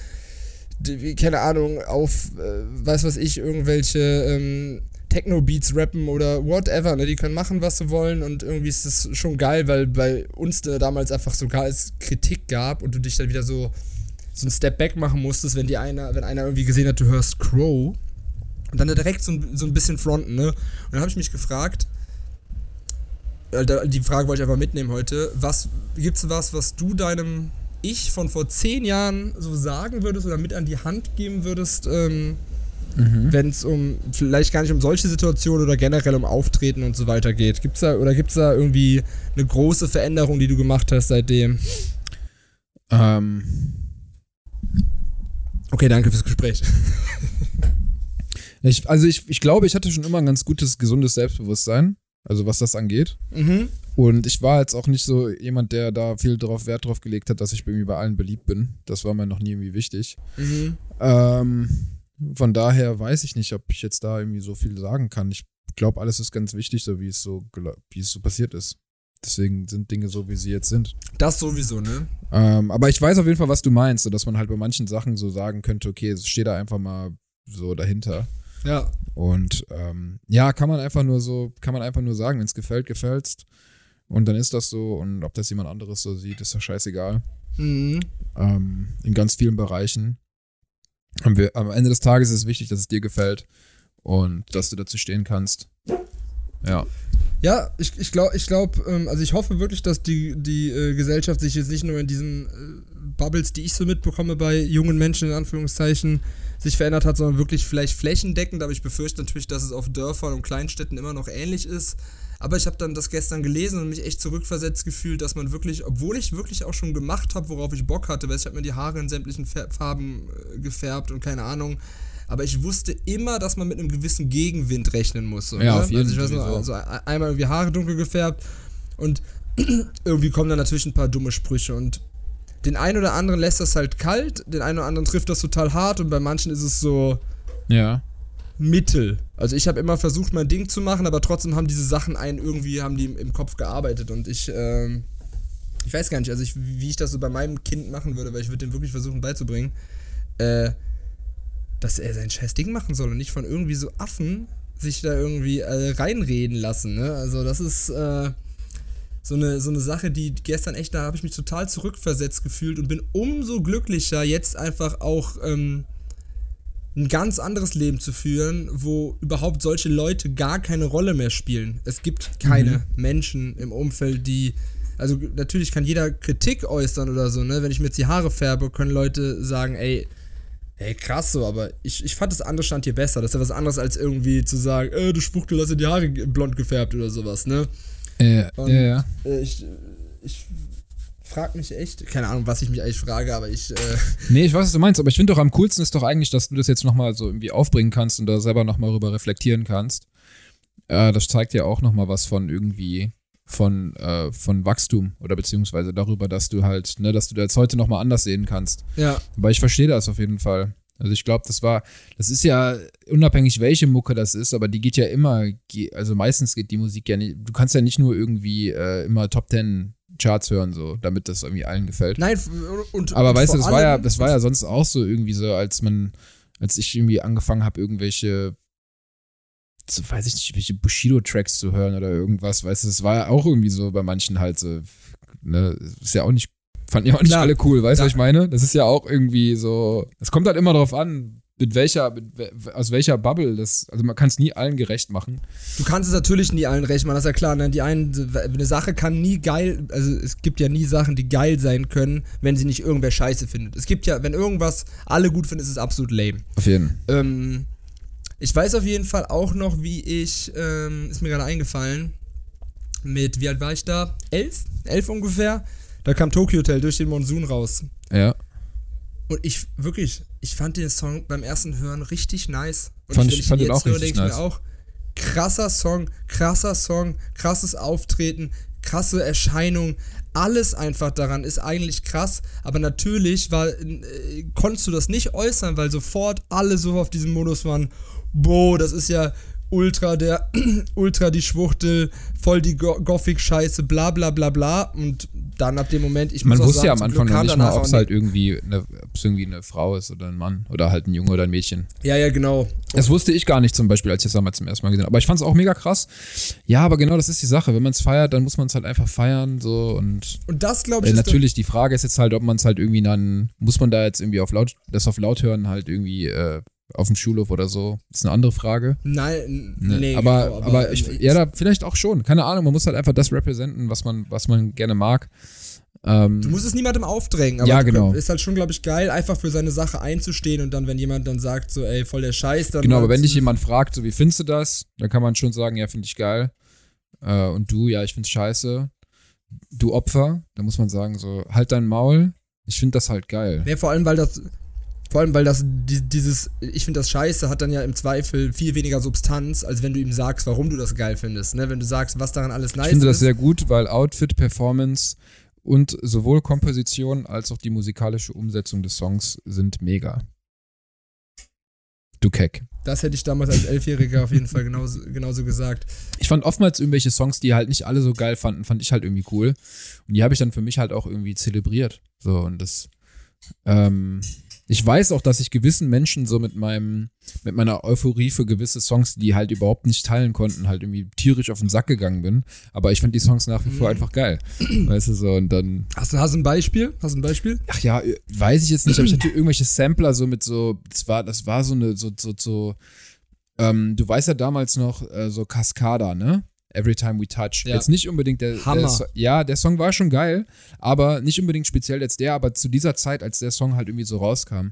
die, keine Ahnung, auf, äh, weiß was ich, irgendwelche ähm, Techno-Beats rappen oder whatever. Ne? Die können machen, was sie wollen und irgendwie ist das schon geil, weil bei uns da damals einfach sogar es Kritik gab und du dich dann wieder so so einen Step Back machen musstest, wenn die einer, wenn einer irgendwie gesehen hat, du hörst Crow und dann direkt so ein, so ein bisschen fronten, ne? Und dann habe ich mich gefragt, äh, die Frage wollte ich einfach mitnehmen heute, was gibt's was, was du deinem Ich von vor zehn Jahren so sagen würdest oder mit an die Hand geben würdest, ähm, wenn es um vielleicht gar nicht um solche Situationen oder generell um Auftreten und so weiter geht? Gibt's da oder gibt's da irgendwie eine große Veränderung, die du gemacht hast seitdem? Ähm, Okay, danke fürs Gespräch. ich, also ich, ich glaube, ich hatte schon immer ein ganz gutes, gesundes Selbstbewusstsein, also was das angeht. Mhm. Und ich war jetzt auch nicht so jemand, der da viel drauf Wert drauf gelegt hat, dass ich irgendwie bei allen beliebt bin. Das war mir noch nie irgendwie wichtig. Mhm. Ähm, von daher weiß ich nicht, ob ich jetzt da irgendwie so viel sagen kann. Ich glaube, alles ist ganz wichtig, so wie es so, wie es so passiert ist. Deswegen sind Dinge so, wie sie jetzt sind. Das sowieso, ne? Ähm, aber ich weiß auf jeden Fall, was du meinst, so dass man halt bei manchen Sachen so sagen könnte, okay, es steht da einfach mal so dahinter. Ja. Und ähm, ja, kann man einfach nur so, kann man einfach nur sagen, wenn es gefällt, gefällt's. Und dann ist das so. Und ob das jemand anderes so sieht, ist doch scheißegal. Mhm. Ähm, in ganz vielen Bereichen. Wir, am Ende des Tages ist es wichtig, dass es dir gefällt und dass du dazu stehen kannst. Ja. Ja, ich, ich glaube, ich glaub, ähm, also ich hoffe wirklich, dass die, die äh, Gesellschaft sich jetzt nicht nur in diesen äh, Bubbles, die ich so mitbekomme bei jungen Menschen in Anführungszeichen, sich verändert hat, sondern wirklich vielleicht flächendeckend. Aber ich befürchte natürlich, dass es auf Dörfern und Kleinstädten immer noch ähnlich ist. Aber ich habe dann das gestern gelesen und mich echt zurückversetzt gefühlt, dass man wirklich, obwohl ich wirklich auch schon gemacht habe, worauf ich Bock hatte, weil ich habe mir die Haare in sämtlichen Farben äh, gefärbt und keine Ahnung. Aber ich wusste immer, dass man mit einem gewissen Gegenwind rechnen muss. So, Ja, ne? auf jeden also ich weiß noch, also ein- einmal irgendwie Haare dunkel gefärbt und irgendwie kommen dann natürlich ein paar dumme Sprüche und den einen oder anderen lässt das halt kalt, den einen oder anderen trifft das total hart und bei manchen ist es so Ja. Mittel. Also ich habe immer versucht, mein Ding zu machen, aber trotzdem haben diese Sachen einen irgendwie, haben die im, Kopf gearbeitet und ich, ähm, ich weiß gar nicht, also ich, wie ich das so bei meinem Kind machen würde, weil ich würde dem wirklich versuchen beizubringen, äh, dass er sein scheiß Ding machen soll und nicht von irgendwie so Affen sich da irgendwie äh, reinreden lassen, ne? Also das ist, äh, so eine, so eine Sache, die gestern echt, da habe ich mich total zurückversetzt gefühlt und bin umso glücklicher, jetzt einfach auch ähm, ein ganz anderes Leben zu führen, wo überhaupt solche Leute gar keine Rolle mehr spielen. Es gibt keine Menschen im Umfeld, die. Also natürlich kann jeder Kritik äußern oder so, ne? Wenn ich mir jetzt die Haare färbe, können Leute sagen, ey, Ey, krass so, aber ich, ich fand das andere stand hier besser. Das ist ja was anderes als irgendwie zu sagen, äh, du Spuchtel, hast dir die Haare blond gefärbt oder sowas, ne? Und, ja, ja. Äh, ich ich frage mich echt, keine Ahnung, was ich mich eigentlich frage, aber ich. Äh, Nee, ich weiß, was du meinst, aber ich finde doch am coolsten ist doch eigentlich, dass du das jetzt nochmal so irgendwie aufbringen kannst und da selber nochmal rüber reflektieren kannst. Äh, das zeigt ja auch nochmal was von irgendwie von, äh, von Wachstum oder beziehungsweise darüber, dass du halt, ne, dass du das heute nochmal anders sehen kannst. ja, Aber ich verstehe das auf jeden Fall. Also ich glaube, das war, das ist ja unabhängig, welche Mucke das ist, aber die geht ja immer, also meistens geht die Musik ja nicht, du kannst ja nicht nur irgendwie äh, immer Top Ten Charts hören, so, damit das irgendwie allen gefällt. nein, und. Aber und weißt du, das war ja, das war ja sonst auch so irgendwie so, als man, als ich irgendwie angefangen habe, irgendwelche, so, weiß ich nicht, welche Bushido-Tracks zu hören oder irgendwas, weißt du, das war ja auch irgendwie so bei manchen halt so, ne, ist ja auch nicht, fanden ja auch nicht Klar. alle cool, weißt du, was ich meine? Das ist ja auch irgendwie so, es kommt halt immer darauf an, mit welcher, mit, aus welcher Bubble das, also man kann es nie allen gerecht machen. Du kannst es natürlich nie allen recht machen, das ist ja klar. Ne? Die einen, eine Sache kann nie geil, also es gibt ja nie Sachen, die geil sein können, wenn sie nicht irgendwer scheiße findet. Es gibt ja, wenn irgendwas alle gut finden, ist es absolut lame. Auf jeden Ähm, ich weiß auf jeden Fall auch noch, wie ich, ähm, ist mir gerade eingefallen, mit, wie alt war ich da? Elf? Elf ungefähr? Da kam Tokyo Hotel durch den Monsun raus. Ja. Und ich, wirklich, ich fand den Song beim ersten Hören richtig nice. Und Fand wenn ich- fand ihn den auch richtig ich nice. mir auch, krasser Song, krasser Song, krasses Auftreten, krasse Erscheinung, alles einfach daran ist eigentlich krass, aber natürlich war, äh, konntest du das nicht äußern, weil sofort alle so auf diesem Modus waren, boah, das ist ja ultra der, ultra die Schwuchtel, voll die Go Gothic-Scheiße, bla bla bla bla und dann ab dem Moment, ich Man muss wusste ja am sagen, Anfang noch nicht mal, ob es halt irgendwie eine, irgendwie eine Frau ist oder ein Mann oder halt ein Junge oder ein Mädchen. Ja, ja, genau. Das wusste ich gar nicht zum Beispiel, als ich das damals zum ersten Mal gesehen habe. Aber ich fand es auch mega krass. Ja, aber genau das ist die Sache. Wenn man es feiert, dann muss man es halt einfach feiern. So und Und das, glaube äh, ich, ist natürlich, die Frage ist jetzt halt, ob man es halt irgendwie dann, muss man da jetzt irgendwie auf laut, das auf laut hören, halt irgendwie äh, auf dem Schulhof oder so. Ist eine andere Frage. Nein, Ne? nee, aber, genau, aber, ich, ähm, ja, da vielleicht auch schon. Keine Ahnung, man muss halt einfach das repräsentieren, was man, was man gerne mag. Ähm, Du musst es niemandem aufdrängen, aber Ja, genau. ist halt schon, glaube ich, geil, einfach für seine Sache einzustehen und dann, wenn jemand dann sagt, so, ey, voll der Scheiß, dann. Genau, aber halt wenn dich jemand fragt, so wie findest du das, dann kann man schon sagen, ja, finde ich geil. Äh, und du, ja, ich find's scheiße. Du Opfer, da muss man sagen, so, halt dein Maul, ich find das halt geil. Ja, vor allem, weil das. Vor allem, weil das, die, dieses, ich finde das scheiße, hat dann ja im Zweifel viel weniger Substanz, als wenn du ihm sagst, warum du das geil findest. Ne? Wenn du sagst, was daran alles nice ich finde das ist. sehr gut, weil Outfit, Performance und sowohl Komposition als auch die musikalische Umsetzung des Songs sind mega. Du Keck. Das hätte ich damals als Elfjähriger auf jeden Fall genauso, genauso gesagt. Ich fand oftmals irgendwelche Songs, die halt nicht alle so geil fanden, fand ich halt irgendwie cool. Und die habe ich dann für mich halt auch irgendwie zelebriert. So, und das, ähm, ich weiß auch, dass ich gewissen Menschen so mit meinem, mit meiner Euphorie für gewisse Songs, die halt überhaupt nicht teilen konnten, halt irgendwie tierisch auf den Sack gegangen bin. Aber ich fand die Songs nach wie vor Mhm. einfach geil. Weißt du, so, und dann, Hast du, hast ein Beispiel? Hast du ein Beispiel? ach ja, weiß ich jetzt nicht, aber ich hatte irgendwelche Sampler so mit so, das war, das war so eine, so, so, so, ähm, du weißt ja damals noch, äh, so Cascada, ne? Every Time We Touch. Ja. Jetzt nicht unbedingt der, Hammer. der So ja, der Song war schon geil, aber nicht unbedingt speziell jetzt der, aber zu dieser Zeit, als der Song halt irgendwie so rauskam,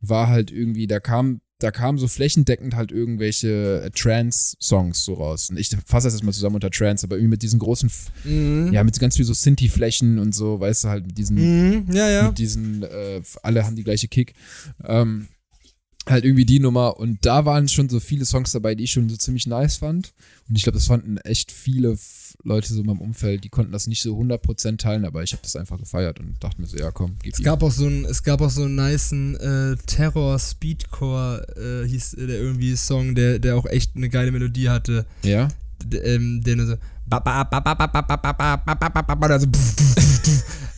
war halt irgendwie, da kam, da kam so flächendeckend halt irgendwelche äh, Trance-Songs so raus. Und ich fasse das jetzt mal zusammen unter Trance, aber irgendwie mit diesen großen, Mhm. ja, mit ganz viel so Synthi-Flächen und so, weißt du, halt mit diesen, Mhm. Ja, ja. mit diesen, äh, alle haben die gleiche Kick. Ähm, halt irgendwie die Nummer. Und da waren schon so viele Songs dabei, die ich schon so ziemlich nice fand. Und ich glaube, das fanden echt viele Leute so in meinem Umfeld, die konnten das nicht so 100% teilen, aber ich habe das einfach gefeiert und dachte mir so, ja komm, gib es gab auch so ein Es gab auch so einen niceen äh, Terror-Speedcore, äh, hieß der irgendwie Song, der, der auch echt eine geile Melodie hatte. Ja? D ähm, der nur so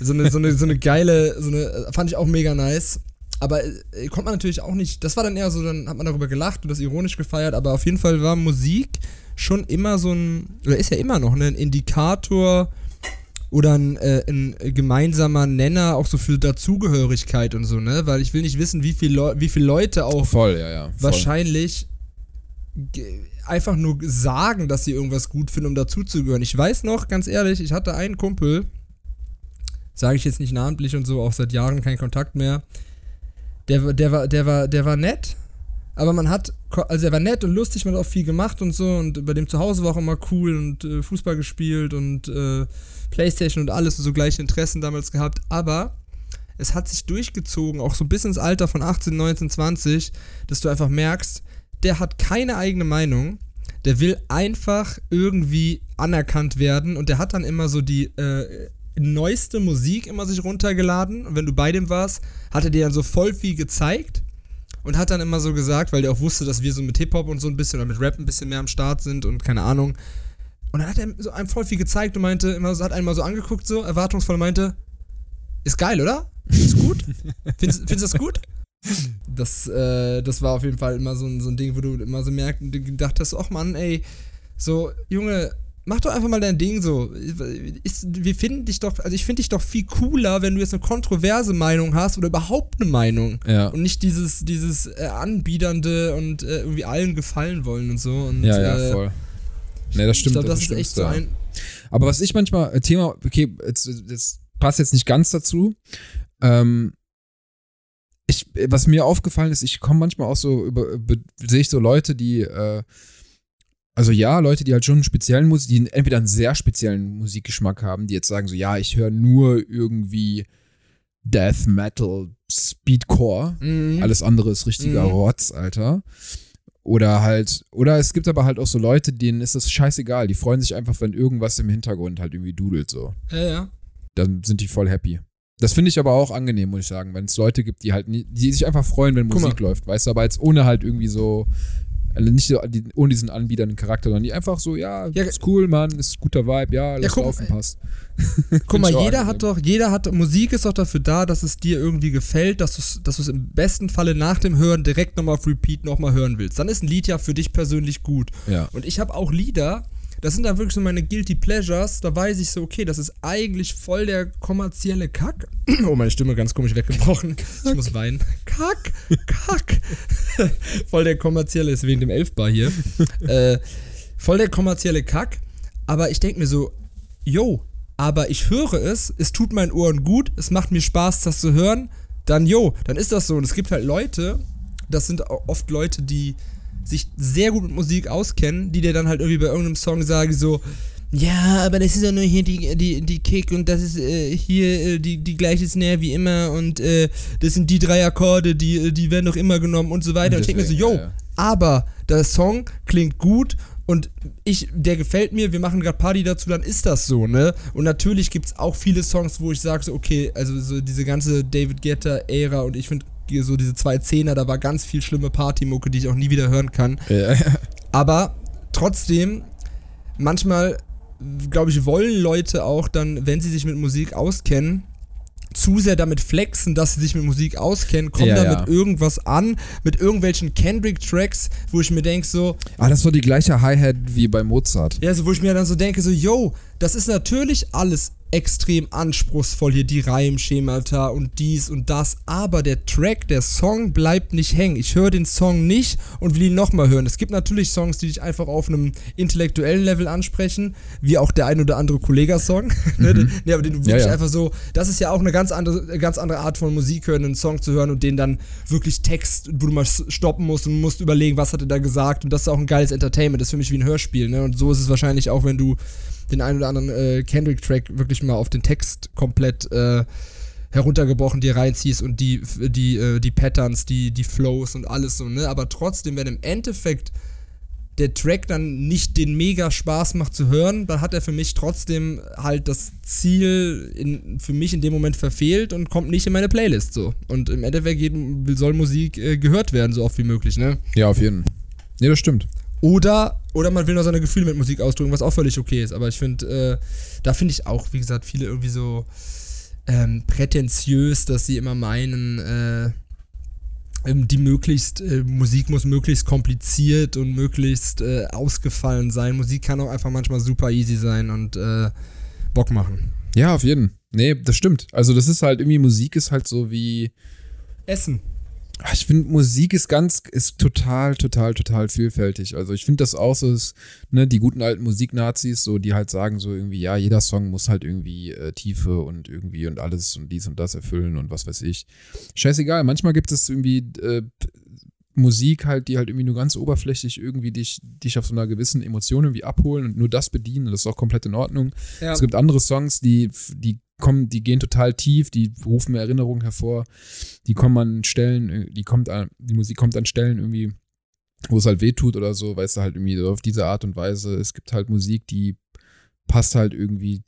so eine, so eine, so eine geile, so eine, fand ich auch mega nice. Aber äh, konnte man natürlich auch nicht, das war dann eher so, dann hat man darüber gelacht und das ironisch gefeiert, aber auf jeden Fall war Musik schon immer so ein, oder ist ja immer noch, ne, ein Indikator oder ein, äh, ein gemeinsamer Nenner auch so für Dazugehörigkeit und so, ne? Weil ich will nicht wissen, wie viele Leu wie viele Leute auch Voll, ja, ja. Voll. wahrscheinlich einfach nur sagen, dass sie irgendwas gut finden, um dazuzugehören. Ich weiß noch, ganz ehrlich, ich hatte einen Kumpel, sage ich jetzt nicht namentlich und so, auch seit Jahren kein Kontakt mehr. Der, war- der, war, der, war, der war nett, aber man hat, also er war nett und lustig, man hat auch viel gemacht und so und bei dem zu Hause war auch immer cool und äh, Fußball gespielt und äh, Playstation und alles und so gleiche Interessen damals gehabt, aber es hat sich durchgezogen, auch so bis ins Alter von 18, 19, 20, dass du einfach merkst, der hat keine eigene Meinung, der will einfach irgendwie anerkannt werden und der hat dann immer so die äh, neueste Musik immer sich runtergeladen und wenn du bei dem warst, hat er dir dann so voll viel gezeigt und hat dann immer so gesagt, weil der auch wusste, dass wir so mit Hip-Hop und so ein bisschen oder mit Rap ein bisschen mehr am Start sind und keine Ahnung. Und dann hat er so einem voll viel gezeigt und meinte, immer hat einen mal so angeguckt, so erwartungsvoll meinte, ist geil, oder? Ist gut? Findest, findest du das gut? Das, äh, das war auf jeden Fall immer so ein, so ein Ding, wo du immer so merkst und gedacht hast, ach Mann, ey, so, Junge, mach doch einfach mal dein Ding so. Ist, wir finden dich doch, also ich finde dich doch viel cooler, wenn du jetzt eine kontroverse Meinung hast oder überhaupt eine Meinung. Ja. Und nicht dieses, dieses äh, Anbiedernde und äh, irgendwie allen gefallen wollen und so. Und, Ja, ja, äh, voll. Ne, das Ich stimmt. glaube, das ist stimmt, echt so ein. Aber was ich manchmal, äh, Thema, okay, jetzt, jetzt passt jetzt nicht ganz dazu. Ähm, ich, was mir aufgefallen ist, ich komme manchmal auch so über, über sehe ich so Leute, die, äh, also ja, Leute, die halt schon einen speziellen Musik, die entweder einen sehr speziellen Musikgeschmack haben, die jetzt sagen so, ja, ich höre nur irgendwie Death Metal, Speedcore. Mhm. Alles andere ist richtiger Mhm. Rotz, Alter. Oder halt, oder es gibt aber halt auch so Leute, denen ist das scheißegal. Die freuen sich einfach, wenn irgendwas im Hintergrund halt irgendwie dudelt so. Ja, ja. Dann sind die voll happy. Das finde ich aber auch angenehm, muss ich sagen, wenn es Leute gibt, die halt nie, die sich einfach freuen, wenn Musik läuft, weißt du, aber jetzt ohne halt irgendwie so, also nicht so, die, ohne diesen anbiedernden Charakter, sondern die einfach so, ja, Ja, ist cool, Mann, ist guter Vibe, ja, lass guck, laufen, passt. Guck mal, jeder hat doch, jeder hat, Musik ist doch dafür da, dass es dir irgendwie gefällt, dass du es dass du's im besten Falle nach dem Hören direkt nochmal auf Repeat nochmal hören willst. Dann ist ein Lied ja für dich persönlich gut. Ja. Und ich habe auch Lieder, das sind dann wirklich so meine Guilty Pleasures, da weiß ich so, okay, das ist eigentlich voll der kommerzielle Kack. Oh, meine Stimme ganz komisch weggebrochen. Ich muss weinen. Kack, Kack. voll der kommerzielle, ist wegen dem Elfbar hier. äh, voll der kommerzielle Kack. Aber ich denke mir so, yo, aber ich höre es, es tut meinen Ohren gut, es macht mir Spaß, das zu hören, dann yo, dann ist das so. Und es gibt halt Leute, das sind oft Leute, die sich sehr gut mit Musik auskennen, die dir dann halt irgendwie bei irgendeinem Song sagen so, ja, aber das ist ja nur hier die, die, die Kick und das ist äh, hier äh, die, die gleiche Snare wie immer und äh, das sind die drei Akkorde, die, äh, die werden doch immer genommen und so weiter. Und ich denke mir so, yo, ja, ja. aber der Song klingt gut und ich, der gefällt mir, wir machen gerade Party dazu, dann ist das so, ne? Und natürlich gibt es auch viele Songs, wo ich sage, so, okay, also so diese ganze David Guetta-Ära und ich finde so diese zwei Zehner, da war ganz viel schlimme Partymucke, die ich auch nie wieder hören kann. Ja, Aber trotzdem, manchmal, glaube ich, wollen Leute auch dann, wenn sie sich mit Musik auskennen, zu sehr damit flexen, dass sie sich mit Musik auskennen, kommen Ja, dann ja. mit irgendwas an, mit irgendwelchen Kendrick-Tracks, wo ich mir denke, so, Ah, das war die gleiche Hi-Hat wie bei Mozart. ja, so, wo ich mir dann so denke, so, yo, das ist natürlich alles extrem anspruchsvoll hier, die Reimschemata und dies und das, aber der Track, der Song bleibt nicht hängen. Ich höre den Song nicht und will ihn nochmal hören. Es gibt natürlich Songs, die dich einfach auf einem intellektuellen Level ansprechen, wie auch der ein oder andere Kollega-Song, ne, den- nee, aber den du wirklich ja. einfach so, das ist ja auch eine ganz andere, ganz andere Art von Musik hören, einen Song zu hören und den dann wirklich Text, wo du mal stoppen musst und musst überlegen, was hat er da gesagt und das ist auch ein geiles Entertainment, das ist für mich wie ein Hörspiel, ne, und so ist es wahrscheinlich auch, wenn du den einen oder anderen äh, Kendrick-Track wirklich mal auf den Text komplett äh, heruntergebrochen dir reinziehst und die, die, äh, die Patterns, die, die Flows und alles so, ne? Aber trotzdem, wenn im Endeffekt der Track dann nicht den mega Spaß macht zu hören, dann hat er für mich trotzdem halt das Ziel in, für mich in dem Moment verfehlt und kommt nicht in meine Playlist so. Und im Endeffekt soll Musik äh, gehört werden, so oft wie möglich, ne? Ja, auf jeden Fall. Nee, das stimmt. Oder, oder man will nur seine Gefühle mit Musik ausdrücken, was auch völlig okay ist. Aber ich finde, äh, da finde ich auch, wie gesagt, viele irgendwie so ähm, prätentiös, dass sie immer meinen, äh, ähm, die möglichst, äh, Musik muss möglichst kompliziert und möglichst äh, ausgefallen sein. Musik kann auch einfach manchmal super easy sein und äh, Bock machen. Ja, auf jeden. Nee, das stimmt. Also das ist halt irgendwie, Musik ist halt so wie. Essen. Ach, Ich finde, Musik ist ganz, ist total, total, total vielfältig. Also ich finde das auch so, ist, ne, die guten alten Musiknazis, so, die halt sagen so irgendwie, ja, jeder Song muss halt irgendwie äh, Tiefe und irgendwie und alles und dies und das erfüllen und was weiß ich. Scheißegal, manchmal gibt es irgendwie äh, Musik halt, die halt irgendwie nur ganz oberflächlich irgendwie dich, dich auf so einer gewissen Emotion irgendwie abholen und nur das bedienen. Und das ist auch komplett in Ordnung. Ja. Es gibt andere Songs, die, die kommen, die gehen total tief, die rufen Erinnerungen hervor, die kommen an Stellen, äh, die kommt an, die Musik kommt an Stellen irgendwie, wo es halt wehtut oder so, weißt du, halt irgendwie auf diese Art und Weise. Es gibt halt Musik, die passt halt irgendwie,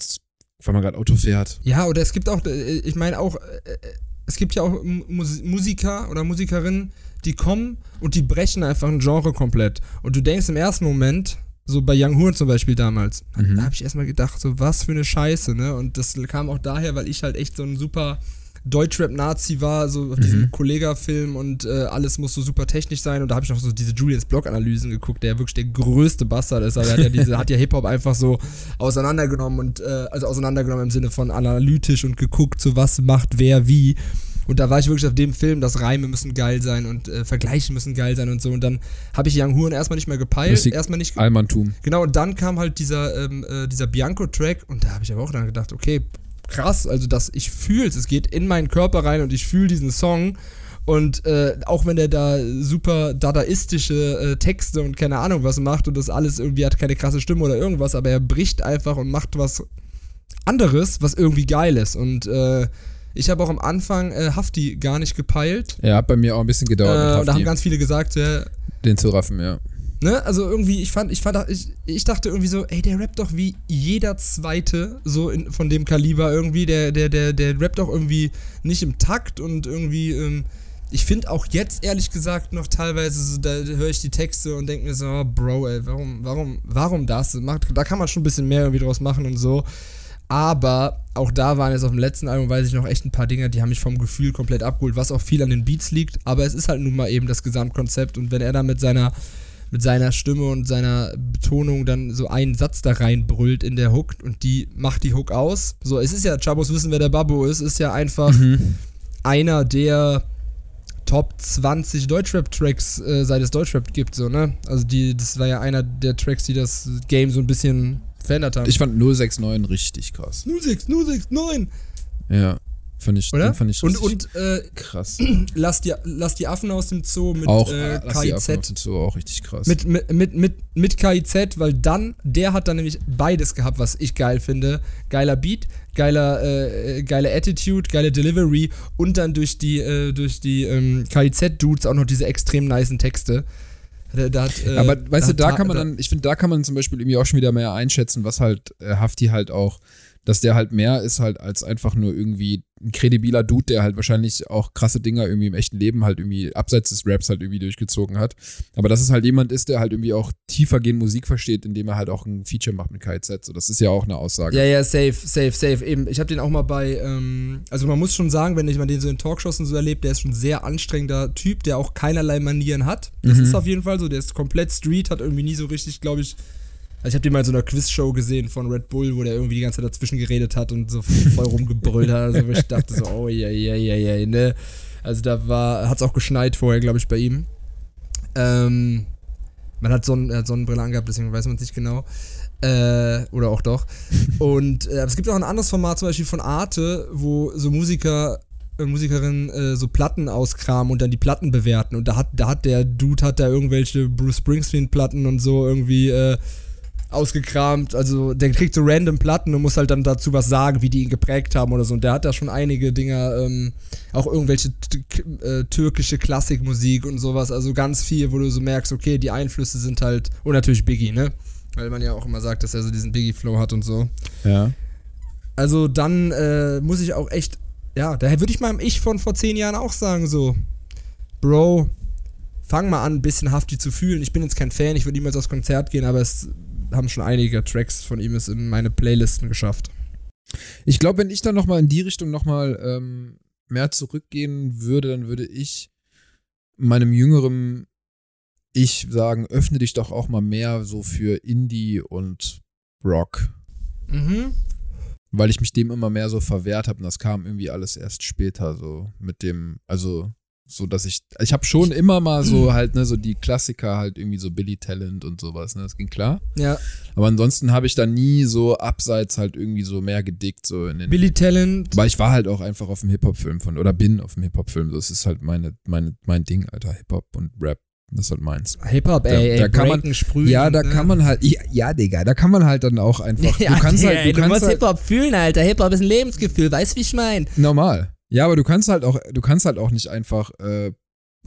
weil man gerade Auto fährt. Ja, oder es gibt auch, äh, ich meine auch, äh, äh, es gibt ja auch Mus Musiker oder Musikerinnen, die kommen und die brechen einfach ein Genre komplett. Und du denkst im ersten Moment, so bei Young Horn zum Beispiel damals, Mhm. da habe ich erstmal gedacht, so was für eine Scheiße, ne? Und das kam auch daher, weil ich halt echt so ein super Deutschrap-Nazi war, so auf diesem Kollega-Film und äh, alles muss so super technisch sein. Und da habe ich noch so diese Julians Blog-Analysen geguckt, der wirklich der größte Bastard ist. Aber er hat ja, diese, hat ja Hip-Hop einfach so auseinandergenommen und äh, also auseinandergenommen im Sinne von analytisch und geguckt, so was macht wer wie. Und da war ich wirklich auf dem Film, dass Reime müssen geil sein und äh, Vergleiche müssen geil sein und so. Und dann habe ich Young Huren erstmal nicht mehr gepeilt, erstmal nicht. Allmanntum. Genau, und dann kam halt dieser, ähm, äh, dieser Bianco-Track und da habe ich aber auch dann gedacht, okay, krass, also dass ich fühle es, es geht in meinen Körper rein und ich fühle diesen Song. Und äh, auch wenn der da super dadaistische äh, Texte und keine Ahnung was macht und das alles irgendwie hat keine krasse Stimme oder irgendwas, aber er bricht einfach und macht was anderes, was irgendwie geil ist. Und äh, ich habe auch am Anfang äh, Hafti gar nicht gepeilt. Ja, hat bei mir auch ein bisschen gedauert, Äh, da haben ganz viele gesagt, ja, den zu raffen, ja. Ne, also irgendwie, ich fand, ich fand, ich, ich dachte irgendwie so, ey, der rappt doch wie jeder zweite, so in, von dem Kaliber irgendwie, der, der, der, der rappt doch irgendwie nicht im Takt und irgendwie, ähm, ich finde auch jetzt ehrlich gesagt noch teilweise, so, da höre ich die Texte und denke mir so, oh, Bro, ey, warum, warum, warum das? Da kann man schon ein bisschen mehr irgendwie draus machen und so. Aber auch da waren jetzt auf dem letzten Album, weiß ich noch, echt ein paar Dinge, die haben mich vom Gefühl komplett abgeholt, was auch viel an den Beats liegt. Aber es ist halt nun mal eben das Gesamtkonzept und wenn er da mit seiner mit seiner Stimme und seiner Betonung dann so einen Satz da reinbrüllt in der Hook und die macht die Hook aus. So, es ist ja, Chabos wissen, wer der Babbo ist, ist ja einfach einer der Top 20 Deutschrap-Tracks, äh, seit es Deutschrap gibt, so, ne? Also die, das war ja einer der Tracks, die das Game so ein bisschen verändert haben. Ich fand 069 richtig krass. 06, 06, 9! Ja, fand ich, Oder? fand ich und richtig und äh, krass. lass, die, lass die Affen aus dem Zoo mit auch, äh, lass die Affen KIZ. den Zoo auch richtig krass. Mit, mit, mit, mit, mit KIZ, weil dann, der hat dann nämlich beides gehabt, was ich geil finde. Geiler Beat, geiler, äh, geile Attitude, geile Delivery und dann durch die, äh, durch die ähm, KIZ-Dudes auch noch diese extrem nicen Texte. Da, da hat, äh, Aber weißt du, da kann man dann, ich finde, da kann man zum Beispiel irgendwie auch schon wieder mehr einschätzen, was halt äh, Hafti halt auch, dass der halt mehr ist halt als einfach nur irgendwie ein kredibiler Dude, der halt wahrscheinlich auch krasse Dinger irgendwie im echten Leben halt irgendwie abseits des Raps halt irgendwie durchgezogen hat. Aber dass es halt jemand ist, der halt irgendwie auch tiefergehend Musik versteht, indem er halt auch ein Feature macht mit KZ. So, das ist ja auch eine Aussage. Ja, ja, safe, safe, safe. Eben, ich habe den auch mal bei, ähm, also man muss schon sagen, wenn ich mal den so in Talkshows und so erlebt, der ist schon ein sehr anstrengender Typ, der auch keinerlei Manieren hat. Das Mhm. ist auf jeden Fall so. Der ist komplett Street, hat irgendwie nie so richtig, glaube ich. Also ich habe den mal in so einer Quizshow gesehen von Red Bull, wo der irgendwie die ganze Zeit dazwischen geredet hat und so voll rumgebrüllt hat. Also ich dachte so, oh ja, ja, ja, ja, ne. Also da war, hat's auch geschneit vorher, glaube ich, bei ihm. Ähm, man hat, Sonnen, hat Sonnenbrille angehabt, deswegen weiß man es nicht genau. Äh, oder auch doch. Und äh, es gibt auch ein anderes Format, zum Beispiel von Arte, wo so Musiker und Musikerinnen äh, so Platten auskramen und dann die Platten bewerten. Und da hat, da hat der Dude hat da irgendwelche Bruce Springsteen-Platten und so irgendwie äh, ausgekramt. Also der kriegt so random Platten und muss halt dann dazu was sagen, wie die ihn geprägt haben oder so. Und der hat da schon einige Dinger, ähm, auch irgendwelche äh, türkische Klassikmusik und sowas. Also ganz viel, wo du so merkst, okay, die Einflüsse sind halt. Und natürlich Biggie, ne? Weil man ja auch immer sagt, dass er so diesen Biggie-Flow hat und so. Ja. Also dann äh, muss ich auch echt. Ja, daher würde ich meinem Ich von vor zehn Jahren auch sagen, so. Bro, fang mal an, ein bisschen Hafti zu fühlen. Ich bin jetzt kein Fan, ich würde niemals aufs Konzert gehen, aber es haben schon einige Tracks von ihm es in meine Playlisten geschafft. Ich glaube, wenn ich dann nochmal in die Richtung nochmal ähm, mehr zurückgehen würde, dann würde ich meinem jüngeren Ich sagen, öffne dich doch auch mal mehr so für Indie und Rock. Mhm. Weil ich mich dem immer mehr so verwehrt habe und das kam irgendwie alles erst später so mit dem, also so dass ich, ich habe schon immer mal so halt, ne, so die Klassiker halt irgendwie so Billy Talent und sowas, ne, das ging klar. Ja. Aber ansonsten habe ich da nie so abseits halt irgendwie so mehr gedickt, so in den. Billy Talent. Weil ich war halt auch einfach auf dem Hip-Hop-Film von, oder bin auf dem Hip-Hop-Film, so, das ist halt meine, meine, mein Ding, Alter, Hip-Hop und Rap. Das ist halt meins. Hip-Hop, Da- ey, ey, da kann man- sprühen. Ja, da ne? kann man halt, ja, ja, Digga, da kann man halt dann auch einfach, Ja, du kannst Digga, halt, ey, du kannst musst halt, Hip-Hop fühlen, Alter. Hip-Hop ist ein Lebensgefühl, weißt du, wie ich mein? normal. Ja, aber du kannst halt auch, du kannst halt auch nicht einfach äh,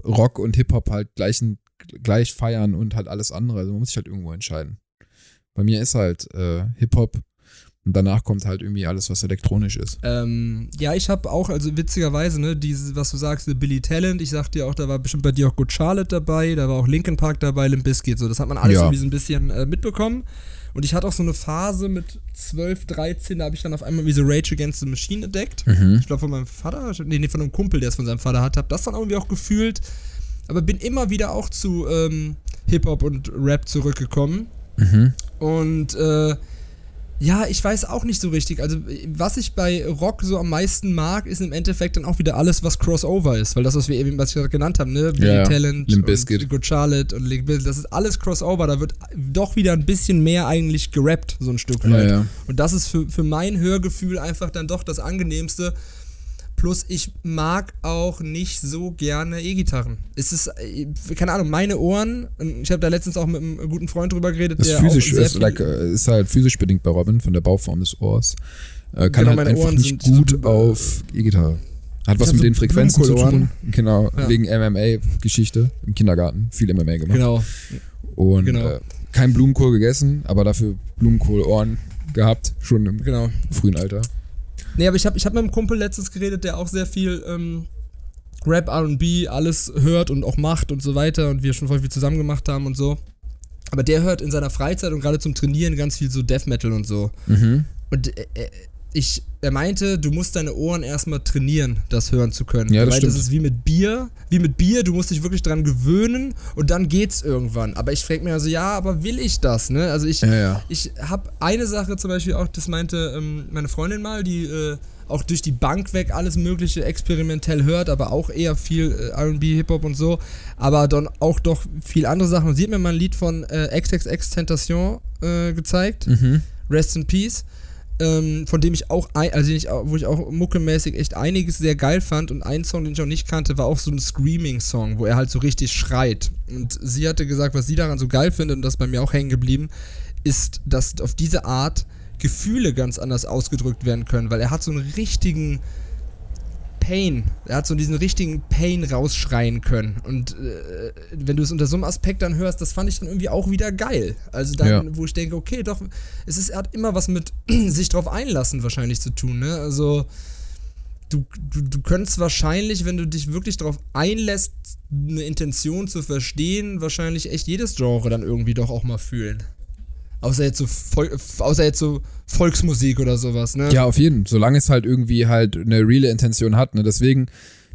Rock und Hip-Hop halt gleich, gleich feiern und halt alles andere. Also man muss sich halt irgendwo entscheiden. Bei mir ist halt äh, Hip-Hop und danach kommt halt irgendwie alles, was elektronisch ist. Ähm, ja, ich habe auch, also witzigerweise, ne, diese, was du sagst, the Billy Talent, ich sagte ja auch, da war bestimmt bei dir auch Good Charlotte dabei, da war auch Linkin Park dabei, Limp Bizkit, so, das hat man alles Ja. irgendwie so ein bisschen äh, mitbekommen. Und ich hatte auch so eine Phase mit 12, 13, da habe ich dann auf einmal wie so Rage Against the Machine entdeckt. Mhm. Ich glaube von meinem Vater, nee, nee, von einem Kumpel, der es von seinem Vater hat, habe das dann irgendwie auch gefühlt. Aber bin immer wieder auch zu ähm, Hip-Hop und Rap zurückgekommen. Mhm. Und äh, ja, ich weiß auch nicht so richtig. Also, was ich bei Rock so am meisten mag, ist im Endeffekt dann auch wieder alles, was Crossover ist. Weil das, was wir eben, was ich gerade genannt haben, ne? Billy Ja, ja. Talent, Limp Bizkit. und Good Charlotte und Link Bizkit, das ist alles Crossover. Da wird doch wieder ein bisschen mehr eigentlich gerappt, so ein Stück Ja, weit. ja. Und das ist für, für mein Hörgefühl einfach dann doch das angenehmste. Plus ich mag auch nicht so gerne E-Gitarren. Es ist, äh, keine Ahnung, meine Ohren, ich habe da letztens auch mit einem guten Freund drüber geredet, Das ist der physisch, ist, like, äh, ist halt physisch bedingt bei Robin von der Bauform des Ohrs. Äh, kann Genau, halt einfach Ohren nicht gut so- auf E-Gitarre. Hat was mit so den Frequenzen zu tun. Genau, Ja. wegen MMA-Geschichte im Kindergarten. Viel MMA gemacht. Genau. Und genau. äh, kein Blumenkohl gegessen, aber dafür Blumenkohlohren gehabt, schon im Genau. frühen Alter. Nee, aber ich habe ich hab mit einem Kumpel letztens geredet, der auch sehr viel ähm, Rap, RB, alles hört und auch macht und so weiter und wir schon voll viel zusammen gemacht haben und so. Aber der hört in seiner Freizeit und gerade zum Trainieren ganz viel so Death Metal und so. Mhm. Und äh, äh, ich, er meinte, du musst deine Ohren erstmal trainieren, das hören zu können. Ja, das Weil das stimmt. ist wie mit Bier. Wie mit Bier, du musst dich wirklich dran gewöhnen und dann geht's irgendwann. Aber ich frage mir also, ja, aber will ich das, ne? Also ich, Ja, ja. ich habe eine Sache zum Beispiel auch, das meinte ähm, meine Freundin mal, die äh, auch durch die Bank weg alles Mögliche experimentell hört, aber auch eher viel äh, RB, Hip-Hop und so, aber dann auch doch viel andere Sachen. Und sie hat mir mal ein Lied von äh, XXX Tentation äh, gezeigt, Mhm. Rest in Peace. Ähm, von dem ich auch, ein, also ich, wo ich auch muckemäßig echt einiges sehr geil fand und ein Song, den ich auch nicht kannte, war auch so ein Screaming-Song, wo er halt so richtig schreit. Und sie hatte gesagt, was sie daran so geil findet und das bei mir auch hängen geblieben, ist, dass auf diese Art Gefühle ganz anders ausgedrückt werden können, weil er hat so einen richtigen Pain, er hat so diesen richtigen Pain rausschreien können. Und äh, wenn du es unter so einem Aspekt dann hörst, das fand ich dann irgendwie auch wieder geil. Also dann, Ja. wo ich denke, okay, doch, es ist, er hat immer was mit sich drauf einlassen wahrscheinlich zu tun, ne? Also du, du, du könntest wahrscheinlich, wenn du dich wirklich darauf einlässt, eine Intention zu verstehen, wahrscheinlich echt jedes Genre dann irgendwie doch auch mal fühlen. Außer jetzt so, Vol außer jetzt so Volksmusik oder sowas, ne? Ja, auf jeden. Solange es halt irgendwie halt eine reale Intention hat. Ne? Deswegen,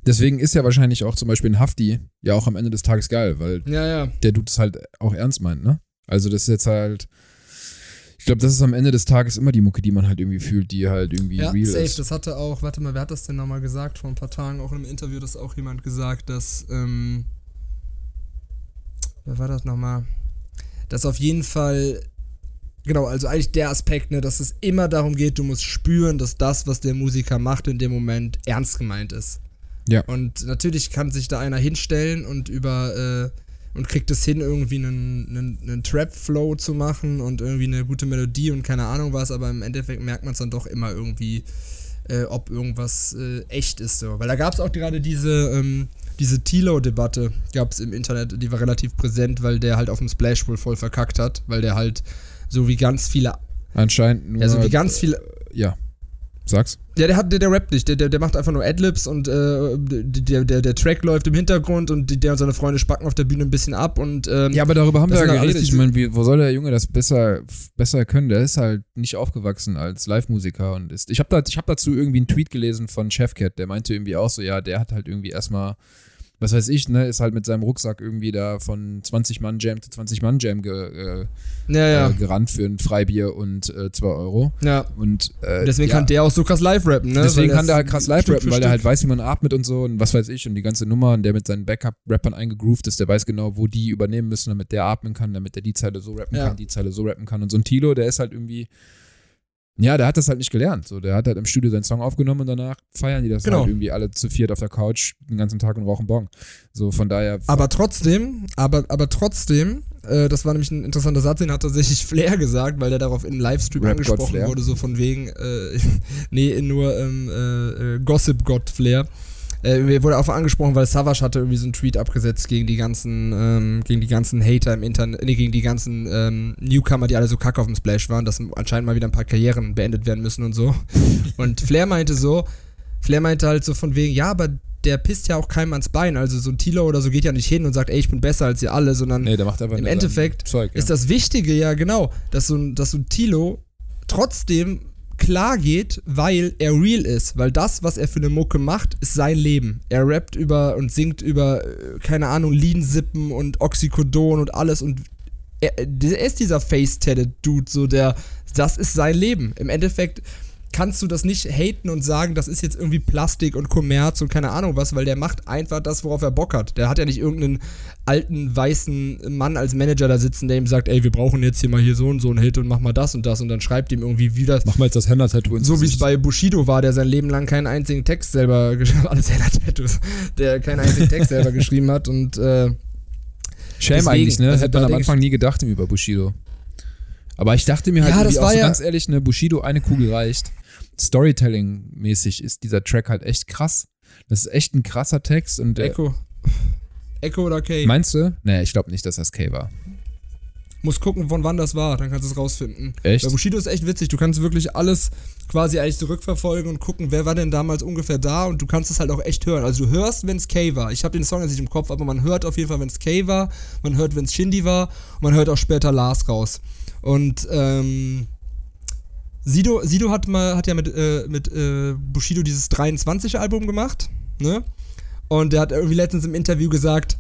deswegen ist ja wahrscheinlich auch zum Beispiel ein Hafti ja auch am Ende des Tages geil, weil Ja, ja. der Dude es halt auch ernst meint, ne? Also das ist jetzt halt. Ich glaube, das ist am Ende des Tages immer die Mucke, die man halt irgendwie fühlt, die halt irgendwie Ja, real safe. ist. Das hatte auch, warte mal, wer hat das denn nochmal gesagt? Vor ein paar Tagen auch in einem Interview, das auch jemand gesagt, dass, ähm, wer war das nochmal? Dass auf jeden Fall, genau, also eigentlich der Aspekt, ne, dass es immer darum geht, du musst spüren, dass das, was der Musiker macht, in dem Moment ernst gemeint ist. Ja. Und natürlich kann sich da einer hinstellen und über, äh, und kriegt es hin, irgendwie einen, einen, einen Trap-Flow zu machen und irgendwie eine gute Melodie und keine Ahnung was, aber im Endeffekt merkt man es dann doch immer irgendwie, äh, ob irgendwas äh, echt ist. So. Weil da gab es auch gerade diese, ähm, diese Tilo-Debatte, gab es im Internet, die war relativ präsent, weil der halt auf dem Splash wohl voll verkackt hat, weil der halt so wie ganz viele. Anscheinend nur. Ja, so wie ganz viele. Ja. Sag's. Ja, der hat, der, der rappt nicht, der, der, der macht einfach nur Adlibs und äh, der, der, der Track läuft im Hintergrund und der und seine Freunde spacken auf der Bühne ein bisschen ab und ähm, Ja, aber darüber haben wir ja alles geredet. Ich meine, wo soll der Junge das besser, besser können? Der ist halt nicht aufgewachsen als Live-Musiker und ist. Ich habe da, ich hab dazu irgendwie einen Tweet gelesen von Chefcat, der meinte irgendwie auch so, ja, der hat halt irgendwie erstmal, was weiß ich, ne, ist halt mit seinem Rucksack irgendwie da von 20-Mann-Jam zu 20-Mann-Jam ge, äh, ja, ja, äh, gerannt für ein Freibier und äh, 2 Euro. ja. Und äh, Deswegen ja, kann der auch so krass live rappen, ne? Deswegen kann der halt krass live Stück rappen, weil der halt Stück- weiß, wie man atmet und so und was weiß ich und die ganze Nummer und der mit seinen Backup-Rappern eingegroovt ist, der weiß genau, wo die übernehmen müssen, damit der atmen kann, damit der die Zeile so rappen Ja. kann, die Zeile so rappen kann. Und so ein Tilo, der ist halt irgendwie, ja, der hat das halt nicht gelernt. So, der hat halt im Studio seinen Song aufgenommen und danach feiern die das Genau. halt irgendwie alle zu viert auf der Couch den ganzen Tag und rauchen Bon. So, von daher. Aber trotzdem, aber, aber trotzdem, äh, das war nämlich ein interessanter Satz, den hat tatsächlich Flair gesagt, weil der darauf in einem Livestream Rap angesprochen wurde, so von wegen, äh, nee, nur ähm, äh, äh, Gossip God Flair. Äh, mir wurde auch angesprochen, weil Savage hatte irgendwie so einen Tweet abgesetzt gegen die ganzen, ähm, gegen die ganzen Hater im Internet, nee, gegen die ganzen ähm, Newcomer, die alle so kacke auf dem Splash waren, dass anscheinend mal wieder ein paar Karrieren beendet werden müssen und so. Und Flair meinte so, Flair meinte halt so von wegen, ja, aber der pisst ja auch keinem ans Bein. Also so ein Tilo oder so geht ja nicht hin und sagt, ey, ich bin besser als ihr alle, sondern nee, der macht einfach im Endeffekt Zeug, ja. ist das Wichtige ja genau, dass so, ein- dass so ein Tilo trotzdem klar geht, weil er real ist. Weil das, was er für eine Mucke macht, ist sein Leben. Er rappt über und singt über, äh, keine Ahnung, Lean-Sippen und Oxycodon und alles und er, er ist dieser Face-Tatted-Dude, so der, das ist sein Leben. Im Endeffekt kannst du das nicht haten und sagen, das ist jetzt irgendwie Plastik und Kommerz und keine Ahnung was, weil der macht einfach das, worauf er Bock hat. Der hat ja nicht irgendeinen alten weißen Mann als Manager da sitzen, der ihm sagt, ey, wir brauchen jetzt hier mal hier so und so einen Hit und mach mal das und das und dann schreibt ihm irgendwie wie das. Mach mal jetzt das Henna-Tattoo So wie es bei Bushido war, der sein Leben lang keinen einzigen Text selber geschrieben alles heller Tattoos, der keinen einzigen Text selber geschrieben hat und äh, Shame Deswegen, eigentlich, ne? Das also hätte man am Anfang nie gedacht über Bushido. Aber ich dachte mir halt Ja, das auch war so ja- ganz ehrlich, ne, Bushido eine Kugel reicht. Storytelling-mäßig ist dieser Track halt echt krass. Das ist echt ein krasser Text und Echo. Echo oder K? Meinst du? Nee, ich glaube nicht, dass das K war. Muss gucken, von wann das war, dann kannst du es rausfinden. Echt? Bei Bushido ist echt witzig. Du kannst wirklich alles quasi eigentlich zurückverfolgen und gucken, wer war denn damals ungefähr da und du kannst es halt auch echt hören. Also du hörst, wenn es K war. Ich habe den Song jetzt nicht im Kopf, aber man hört auf jeden Fall, wenn es K war, man hört, wenn es Shindy war und man hört auch später Lars raus. Und ähm, Sido, Sido hat mal hat ja mit, äh, mit äh, Bushido dieses 23 Album gemacht, ne? Und der hat irgendwie letztens im Interview gesagt,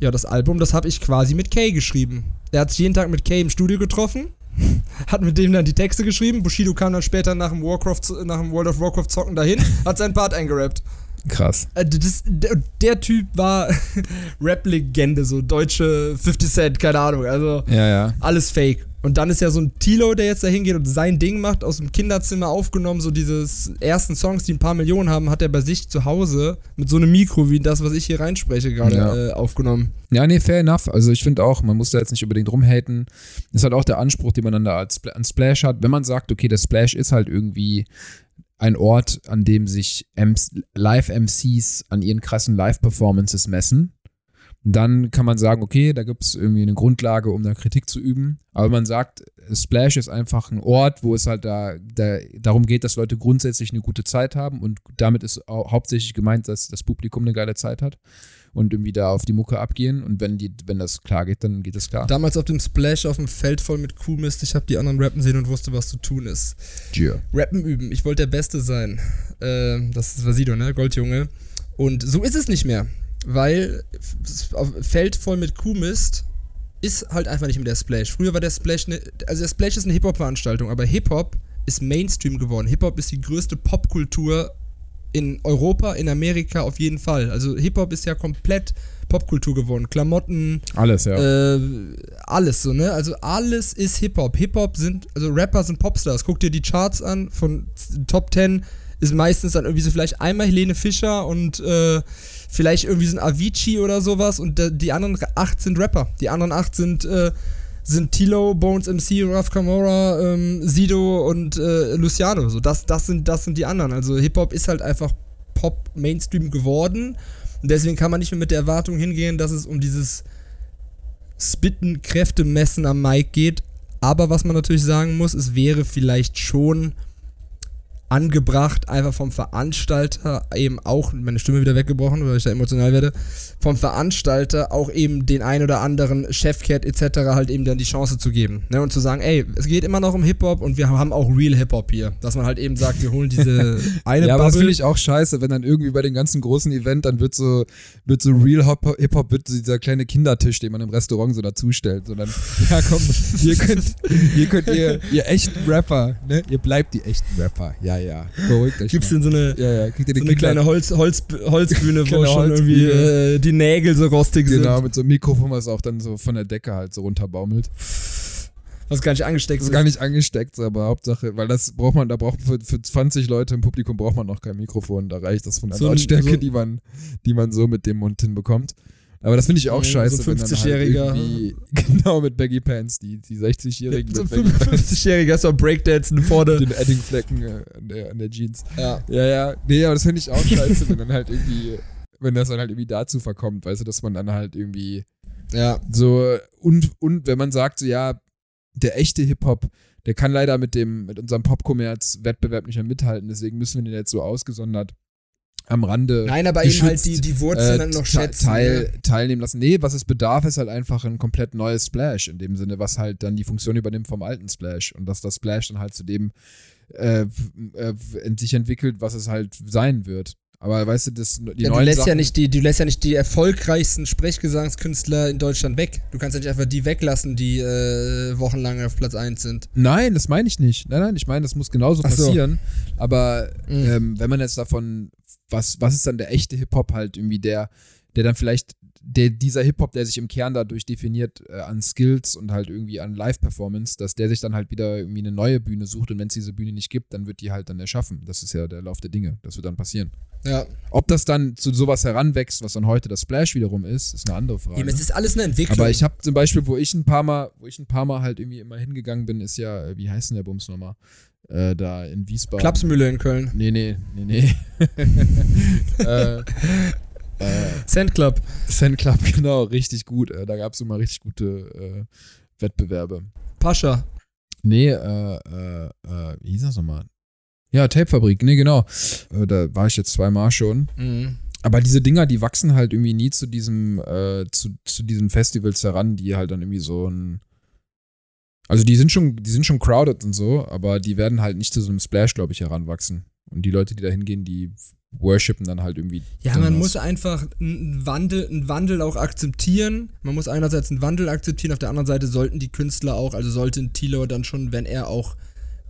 ja, das Album, das habe ich quasi mit Kay geschrieben. Er hat sich jeden Tag mit Kay im Studio getroffen, hat mit dem dann die Texte geschrieben. Bushido kam dann später nach dem, Warcraft, nach dem World of Warcraft zocken dahin, hat seinen Part eingerappt. Krass. Äh, Das, der, Typ war Rap-Legende, so deutsche 50 Cent, keine Ahnung. Also Ja, ja. alles fake. Und dann ist ja so ein Tilo, der jetzt da hingeht und sein Ding macht, aus dem Kinderzimmer aufgenommen, so dieses ersten Songs, die ein paar Millionen haben, hat er bei sich zu Hause mit so einem Mikro wie das, was ich hier reinspreche, gerade Ja. äh, aufgenommen. Ja, nee, fair enough. Also ich finde auch, man muss da jetzt nicht unbedingt rumhaten. Ist halt auch der Anspruch, den man dann da an Splash hat. Wenn man sagt, okay, der Splash ist halt irgendwie ein Ort, an dem sich MC Live-MCs an ihren krassen Live-Performances messen, dann kann man sagen, okay, da gibt es irgendwie eine Grundlage, um da Kritik zu üben. Aber man sagt, Splash ist einfach ein Ort, wo es halt da, da darum geht, dass Leute grundsätzlich eine gute Zeit haben und damit ist hauptsächlich gemeint, dass das Publikum eine geile Zeit hat und irgendwie da auf die Mucke abgehen und wenn die, wenn das klar geht, dann geht es klar. Damals auf dem Splash auf dem Feld voll mit Kuhmist, ich habe die anderen rappen sehen und wusste, was zu tun ist. Cheer. Rappen üben, ich wollte der Beste sein. Äh, das war Sido, ne? Goldjunge. Und so ist es nicht mehr. Weil Feld voll mit Kuhmist ist halt einfach nicht mehr der Splash. Früher war der Splash, ne, also der Splash ist eine Hip-Hop-Veranstaltung, aber Hip-Hop ist Mainstream geworden. Hip-Hop ist die größte Popkultur in Europa, in Amerika auf jeden Fall. Also Hip-Hop ist ja komplett Popkultur geworden. Klamotten, Alles, ja. äh, alles so, ne? Also alles ist Hip-Hop. Hip-Hop sind, also Rapper sind Popstars. Guck dir die Charts an von Top 10 ist meistens dann irgendwie so vielleicht einmal Helene Fischer und äh, vielleicht irgendwie so ein Avicii oder sowas und die anderen acht sind Rapper. Die anderen acht sind, äh, sind Tilo, Bones MC, Raf Camora, ähm, Sido und äh, Luciano. So, das, das, sind, das sind die anderen. Also Hip-Hop ist halt einfach Pop-Mainstream geworden. Und deswegen kann man nicht mehr mit der Erwartung hingehen, dass es um dieses Spitten, Kräfte messen am Mic geht. Aber was man natürlich sagen muss, es wäre vielleicht schon angebracht, einfach vom Veranstalter eben auch, meine Stimme wieder weggebrochen, weil ich da emotional werde, vom Veranstalter auch eben den ein oder anderen Chefcat etc. halt eben dann die Chance zu geben. Ne? Und zu sagen, ey, es geht immer noch um Hip-Hop und wir haben auch Real Hip-Hop hier. Dass man halt eben sagt, wir holen diese eine Ja, aber das finde ich auch scheiße, wenn dann irgendwie bei den ganzen großen Event, dann wird so, wird so Real Hip-Hop, wird so dieser kleine Kindertisch, den man im Restaurant so dazustellt. So dann, ja komm, hier könnt, hier könnt ihr, ihr echten Rapper, ne? Ihr bleibt die echten Rapper. Ja, ja, beruhigt euch. Gibt's denn so eine, ja, ja, so eine kleine Holz, Holz, Holzbühne, wo schon irgendwie äh, die Nägel so rostig genau, sind. Genau, mit so einem Mikrofon, was auch dann so von der Decke halt so runterbaumelt. Was gar nicht angesteckt ist. ist. gar nicht angesteckt, aber Hauptsache, weil das braucht man, da braucht für, für 20 Leute im Publikum braucht man noch kein Mikrofon. Da reicht das von der so Lautstärke, so die, man, die man so mit dem Mund hinbekommt. Aber das finde ich auch ja, scheiße. So ein 50-Jähriger. Halt genau, mit Baggy Pants, die, die 60-Jährigen. Ja, so ein 50-Jähriger ist so Breakdancen vorne. Mit den Eddingflecken äh, an, der, an der Jeans. Ja. Ja, ja. Nee, aber das finde ich auch scheiße, wenn dann halt irgendwie, wenn das dann halt irgendwie dazu verkommt, weißt du, dass man dann halt irgendwie. Ja. So, und, und wenn man sagt, so, ja, der echte Hip-Hop, der kann leider mit dem, mit unserem Popkommerz-Wettbewerb nicht mehr mithalten, deswegen müssen wir den jetzt so ausgesondert am Rande. Nein, aber eben halt die, die Wurzeln äh, noch schätzen. Teil, ne? Teilnehmen lassen. Nee, was es bedarf, ist halt einfach ein komplett neues Splash, in dem Sinne, was halt dann die Funktion übernimmt vom alten Splash. Und dass das Splash dann halt zu dem äh, äh, sich entwickelt, was es halt sein wird. Aber weißt du, das, die ja, neuen du lässt Sachen, ja nicht die, du lässt ja nicht die erfolgreichsten Sprechgesangskünstler in Deutschland weg. Du kannst ja nicht einfach die weglassen, die äh, wochenlang auf Platz 1 sind. Nein, das meine ich nicht. Nein, nein, ich meine, das muss genauso passieren. So. Aber mhm. ähm, wenn man jetzt davon was, was ist dann der echte Hip-Hop halt irgendwie der, der dann vielleicht, der, dieser Hip-Hop, der sich im Kern dadurch definiert äh, an Skills und halt irgendwie an Live-Performance, dass der sich dann halt wieder irgendwie eine neue Bühne sucht und wenn es diese Bühne nicht gibt, dann wird die halt dann erschaffen. Das ist ja der Lauf der Dinge. Das wird dann passieren. Ja. Ob das dann zu sowas heranwächst, was dann heute das Splash wiederum ist, ist eine andere Frage. Eben, es ist alles eine Entwicklung. Aber ich habe zum Beispiel, wo ich ein paar Mal, wo ich ein paar Mal halt irgendwie immer hingegangen bin, ist ja, äh, wie heißt denn der Bums nochmal? Äh, da in Wiesbaden. Klapsmühle in Köln. Nee, nee, nee, nee. äh, äh, Sand Club. Sand Club, genau, richtig gut. Äh, da gab es immer richtig gute äh, Wettbewerbe. Pascha. Nee, äh, äh, äh, wie hieß das nochmal? Ja, Tapefabrik, nee, genau. Äh, da war ich jetzt zweimal schon. Mhm. Aber diese Dinger, die wachsen halt irgendwie nie zu diesem, äh, zu, zu diesen Festivals heran, die halt dann irgendwie so ein also die sind schon, die sind schon crowded und so, aber die werden halt nicht zu so einem Splash, glaube ich, heranwachsen. Und die Leute, die da hingehen, die worshipen dann halt irgendwie. Ja, man muss einfach einen Wandel, einen Wandel auch akzeptieren. Man muss einerseits einen Wandel akzeptieren, auf der anderen Seite sollten die Künstler auch, also sollte ein Tilo dann schon, wenn er auch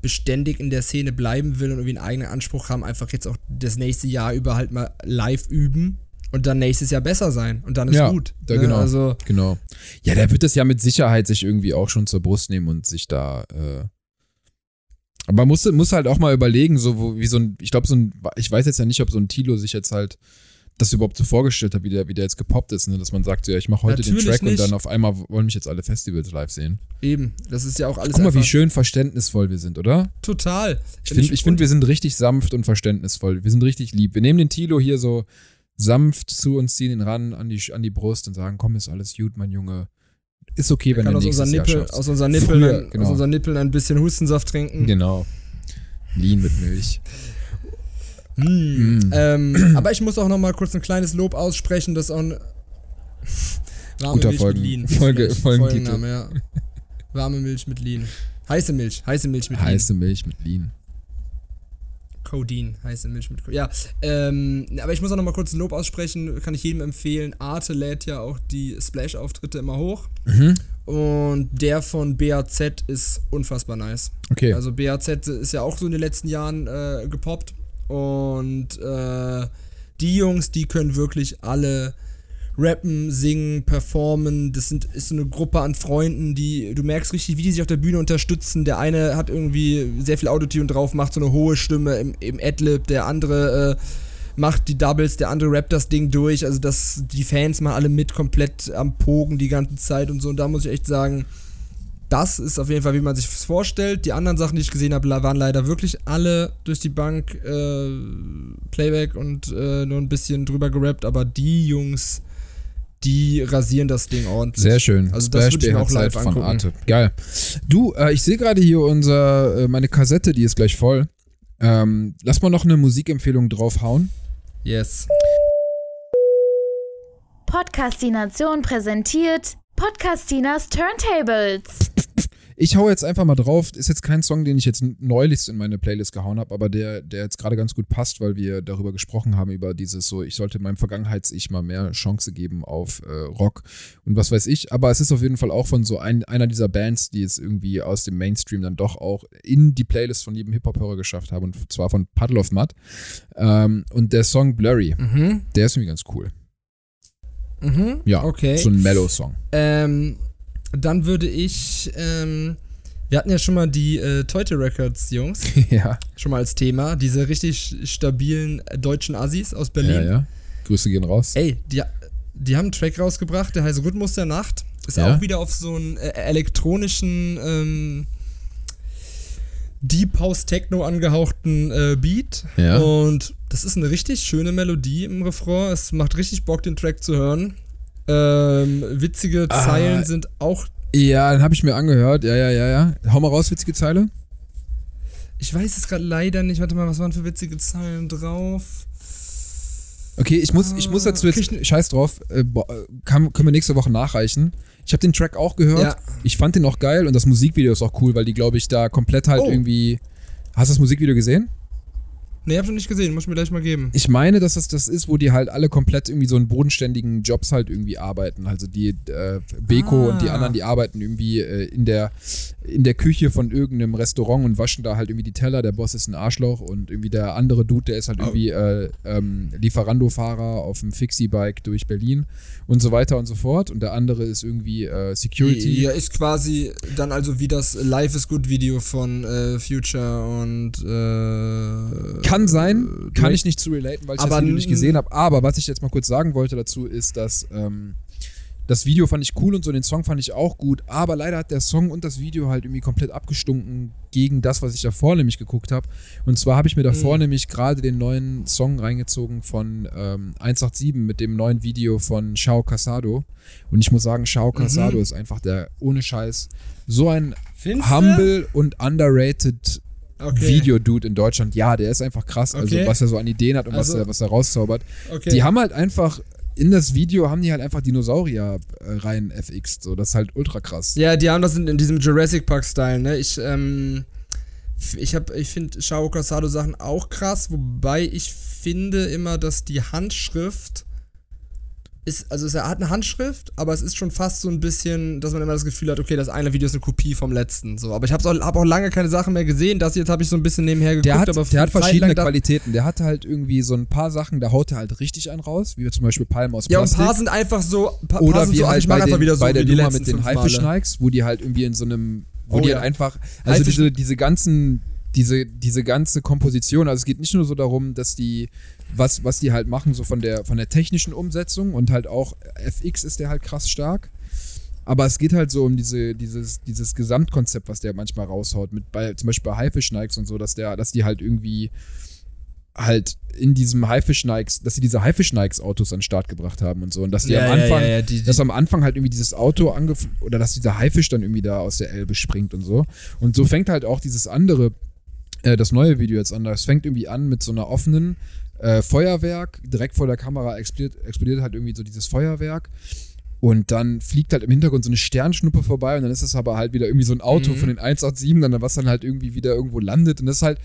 beständig in der Szene bleiben will und irgendwie einen eigenen Anspruch haben, einfach jetzt auch das nächste Jahr über halt mal live üben und dann nächstes Jahr besser sein und dann ist ja, gut. Da, ne? genau, also, genau. Ja, der wird es ja mit Sicherheit sich irgendwie auch schon zur Brust nehmen und sich da. Äh aber man muss, muss halt auch mal überlegen, so wo, wie so ein, ich glaube, so ein, ich weiß jetzt ja nicht, ob so ein Tilo sich jetzt halt das überhaupt so vorgestellt hat, wie der, wie der jetzt gepoppt ist, ne? dass man sagt, so, ja, ich mache heute Natürlich den Track nicht. und dann auf einmal wollen mich jetzt alle Festivals live sehen. Eben, das ist ja auch alles. Guck mal, wie schön verständnisvoll wir sind, oder? Total. Ich finde, ich find, wir sind richtig sanft und verständnisvoll. Wir sind richtig lieb. Wir nehmen den Tilo hier so sanft zu uns ziehen, ihn ran an die, an die Brust und sagen, komm, ist alles gut, mein Junge. Ist okay, wenn du aus nächstes Nippel, aus unseren Nippeln, Früher, ein, genau. aus unseren Nippeln ein bisschen Hustensaft trinken. Genau. Lean mit Milch. Mm. Mm. Ähm, aber ich muss auch noch mal kurz ein kleines Lob aussprechen, das auch ein warme Guter Milch Folgen, mit Lean. Folge, Folgentitel. ja. Warme Milch mit Lean. Heiße Milch, heiße Milch mit Lean. Heiße Milch mit Lean. Codeine heißt in Milch mit Codeine. Ja, ähm, aber ich muss auch noch mal kurz ein Lob aussprechen, kann ich jedem empfehlen. Arte lädt ja auch die Splash-Auftritte immer hoch. Mhm. Und der von BAZ ist unfassbar nice. Okay. Also BAZ ist ja auch so in den letzten Jahren äh, gepoppt. Und äh, die Jungs, die können wirklich alle rappen, singen, performen. Das sind, ist so eine Gruppe an Freunden, die, du merkst richtig, wie die sich auf der Bühne unterstützen. Der eine hat irgendwie sehr viel Autotune drauf, macht so eine hohe Stimme im, im Adlib, der andere äh, macht die Doubles, der andere rappt das Ding durch. Also das, die Fans machen alle mit komplett am Pogen die ganze Zeit und so. Und da muss ich echt sagen, das ist auf jeden Fall, wie man sich vorstellt. Die anderen Sachen, die ich gesehen habe, waren leider wirklich alle durch die Bank äh, Playback und äh, nur ein bisschen drüber gerappt, aber die Jungs, die rasieren das Ding ordentlich. Sehr schön. Also das würde ich mir auch live von angucken. Arte. Geil. Du, äh, ich sehe gerade hier unser, äh, meine Kassette, die ist gleich voll. Ähm, lass mal noch eine Musikempfehlung draufhauen. Yes. Podcastination präsentiert Podcastinas Turntables. Ich hau jetzt einfach mal drauf. Ist jetzt kein Song, den ich jetzt neulich in meine Playlist gehauen habe, aber der, der jetzt gerade ganz gut passt, weil wir darüber gesprochen haben, über dieses so, ich sollte meinem Vergangenheits-Ich mal mehr Chance geben auf äh, Rock und was weiß ich. Aber es ist auf jeden Fall auch von so ein, einer dieser Bands, die es irgendwie aus dem Mainstream dann doch auch in die Playlist von jedem Hip-Hop-Hörer geschafft haben und zwar von Puddle of Mud. Ähm, und der Song Blurry, Mhm. der ist irgendwie ganz cool. Mhm. Ja, Okay. so ein Mellow-Song. Ähm, dann würde ich, ähm, wir hatten ja schon mal die äh, Teute Records Jungs, ja, schon mal als Thema, diese richtig stabilen deutschen Assis aus Berlin. ja, ja. Grüße gehen raus. Ey, die, die haben einen Track rausgebracht, der heißt Rhythmus der Nacht. Ist Ja. auch wieder auf so einen äh, elektronischen ähm, Deep House Techno angehauchten äh, Beat. Ja. Und das ist eine richtig schöne Melodie im Refrain. Es macht richtig Bock, den Track zu hören. Ähm, witzige Ah. Zeilen sind auch. Ja, den habe ich mir angehört. Ja, ja, ja, ja. Hau mal raus, witzige Zeile. Ich weiß es gerade leider nicht. Warte mal, was waren für witzige Zeilen drauf? Okay, ich muss, ich muss dazu jetzt, scheiß drauf, äh, kann, können wir nächste Woche nachreichen. Ich habe den Track auch gehört. Ja. Ich fand den auch geil und das Musikvideo ist auch cool, weil die, glaube ich, da komplett halt Oh. irgendwie. Hast du das Musikvideo gesehen? Nee, hab ich noch nicht gesehen. Muss ich mir gleich mal geben. Ich meine, dass das das ist, wo die halt alle komplett irgendwie so in bodenständigen Jobs halt irgendwie arbeiten. Also die äh, Beko Ah. und die anderen, die arbeiten irgendwie äh, in der in der Küche von irgendeinem Restaurant und waschen da halt irgendwie die Teller. Der Boss ist ein Arschloch und irgendwie der andere Dude, der ist halt Oh. irgendwie äh, ähm, Lieferando-Fahrer auf dem Fixie-Bike durch Berlin und so weiter und so fort. Und der andere ist irgendwie äh, Security. Ja, ist quasi dann also wie das Life is Good Video von äh, Future und äh, Kann sein, äh, kann ich nicht zu relaten, weil ich Aber das Video nicht gesehen habe. Aber was ich jetzt mal kurz sagen wollte dazu ist, dass ähm, das Video fand ich cool und so den Song fand ich auch gut. Aber leider hat der Song und das Video halt irgendwie komplett abgestunken gegen das, was ich davor nämlich geguckt habe. Und zwar habe ich mir davor Mhm. nämlich gerade den neuen Song reingezogen von ähm, 187 mit dem neuen Video von Shao Casado. Und ich muss sagen, Shao Casado Mhm. ist einfach der, ohne Scheiß, so ein Findste? humble und underrated Okay. Video-Dude in Deutschland. Ja, der ist einfach krass. Also, Okay. was er so an Ideen hat und Also- was, er, was er rauszaubert. Okay. Die haben halt einfach, in das Video haben die halt einfach Dinosaurier äh, rein FX. So, das ist halt ultra krass. ja, die haben das in, in diesem Jurassic Park Style, ne? Ich ähm ich habe ich finde Shao Casado Sachen auch krass, wobei ich finde immer, dass die Handschrift ist, also es hat eine Handschrift, aber es ist schon fast so ein bisschen, dass man immer das Gefühl hat, okay, das eine Video ist eine Kopie vom letzten. So, aber ich habe auch, hab auch lange keine Sachen mehr gesehen. Das jetzt habe ich so ein bisschen nebenher geguckt, Der hat, aber der hat verschiedene Qualitäten. Der hat halt irgendwie so ein paar Sachen, da haut er halt richtig einen raus, wie zum Beispiel Palmen aus Ja, und Plastik. ein paar sind einfach so, Oder wie so, halt bei, einfach den, wieder so bei der Nummer mit den. Haifischnikes, wo die halt irgendwie in so einem, wo Oh die ja. halt einfach, also Haifisch- diese, diese ganzen, diese, diese ganze Komposition, also es geht nicht nur so darum, dass die, was, was die halt machen, so von der, von der technischen Umsetzung und halt auch FX ist der halt krass stark. Aber es geht halt so um diese, dieses, dieses Gesamtkonzept, was der manchmal raushaut, mit bei, zum Beispiel bei Haifischnikes und so, dass der, dass die halt irgendwie halt in diesem Haifischnikes, dass sie diese Haifischnikes-Autos an den Start gebracht haben und so. Und dass die Ja, am Anfang, ja, ja, die- die- dass am Anfang halt irgendwie dieses Auto angef oder dass dieser Haifisch dann irgendwie da aus der Elbe springt und so. Und so fängt halt auch dieses andere, äh, das neue Video jetzt an. Das fängt irgendwie an mit so einer offenen äh, Feuerwerk. Direkt vor der Kamera explodiert, explodiert halt irgendwie so dieses Feuerwerk. Und dann fliegt halt im Hintergrund so eine Sternschnuppe vorbei und dann ist es aber halt wieder irgendwie so ein Auto Mhm. von den 187, dann, was dann halt irgendwie wieder irgendwo landet. Und das ist halt,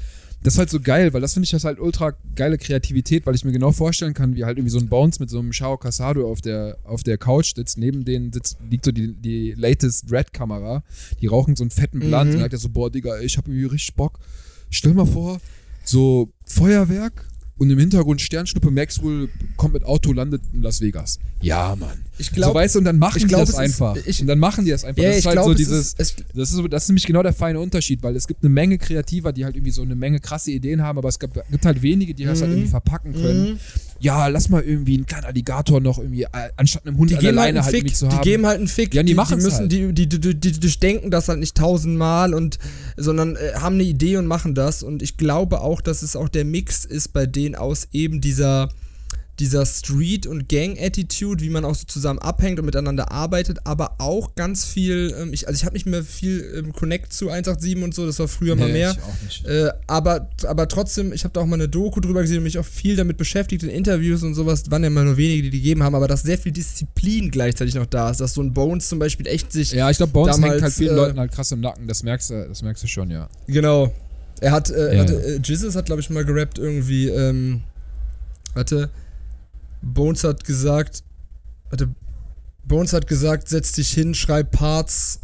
das ist halt so geil, weil das finde ich das halt ultra geile Kreativität, weil ich mir genau vorstellen kann, wie halt irgendwie so ein Bounce mit so einem Shao Casado auf der, auf der Couch sitzt. Neben denen sitzt, liegt so die, die latest Red-Kamera. Die rauchen so einen fetten Blunt Mhm. und sagt er so, boah, Digga, ich hab irgendwie richtig Bock. Stell mal vor, so Feuerwerk und im Hintergrund Sternschnuppe Maxwell kommt mit Auto, landet in Las Vegas. Ja, Mann. Ich glaub- so weißt du, und dann machen die glaub, das es ist- einfach. ich- und dann machen die das einfach. Ja, das ist halt glaub, so es dieses. ist- es- das, ist, so- das ist nämlich genau der feine Unterschied, weil es gibt eine Menge Kreativer, die halt irgendwie so eine Menge krasse Ideen haben, aber es gibt, gibt halt wenige, die das halt Mhm. irgendwie verpacken können. Ja, lass mal irgendwie einen kleinen Alligator noch irgendwie, äh, anstatt einem Hund Die geben halt Leine einen halt Fick. irgendwie zu Die haben. geben halt einen Fick. Ja, die die machen's müssen, halt. die, die, die, die, die durchdenken das halt nicht tausendmal und, sondern äh, haben eine Idee und machen das. Und ich glaube auch, dass es auch der Mix ist bei denen aus eben dieser, dieser Street- und Gang-Attitude, wie man auch so zusammen abhängt und miteinander arbeitet, aber auch ganz viel, ähm, ich, also ich habe nicht mehr viel ähm, Connect zu 187 und so, das war früher mal Nee, mehr. auch nicht. Äh, aber, aber trotzdem, ich habe da auch mal eine Doku drüber gesehen und mich auch viel damit beschäftigt in Interviews und sowas. Waren ja mal nur wenige, die die gegeben haben, aber dass sehr viel Disziplin gleichzeitig noch da ist. Dass so ein Bones zum Beispiel echt sich. Ja, ich glaube, uns damals, hängt halt vielen äh, Leuten halt krass im Nacken. Das merkst du, das merkst du schon, ja. Genau. Er hat, äh, Ja, warte, ja. äh, Jizzes hat, glaube ich, mal gerappt irgendwie, ähm, warte, Bones hat gesagt, warte, Bones hat gesagt, setz dich hin, schreib Parts,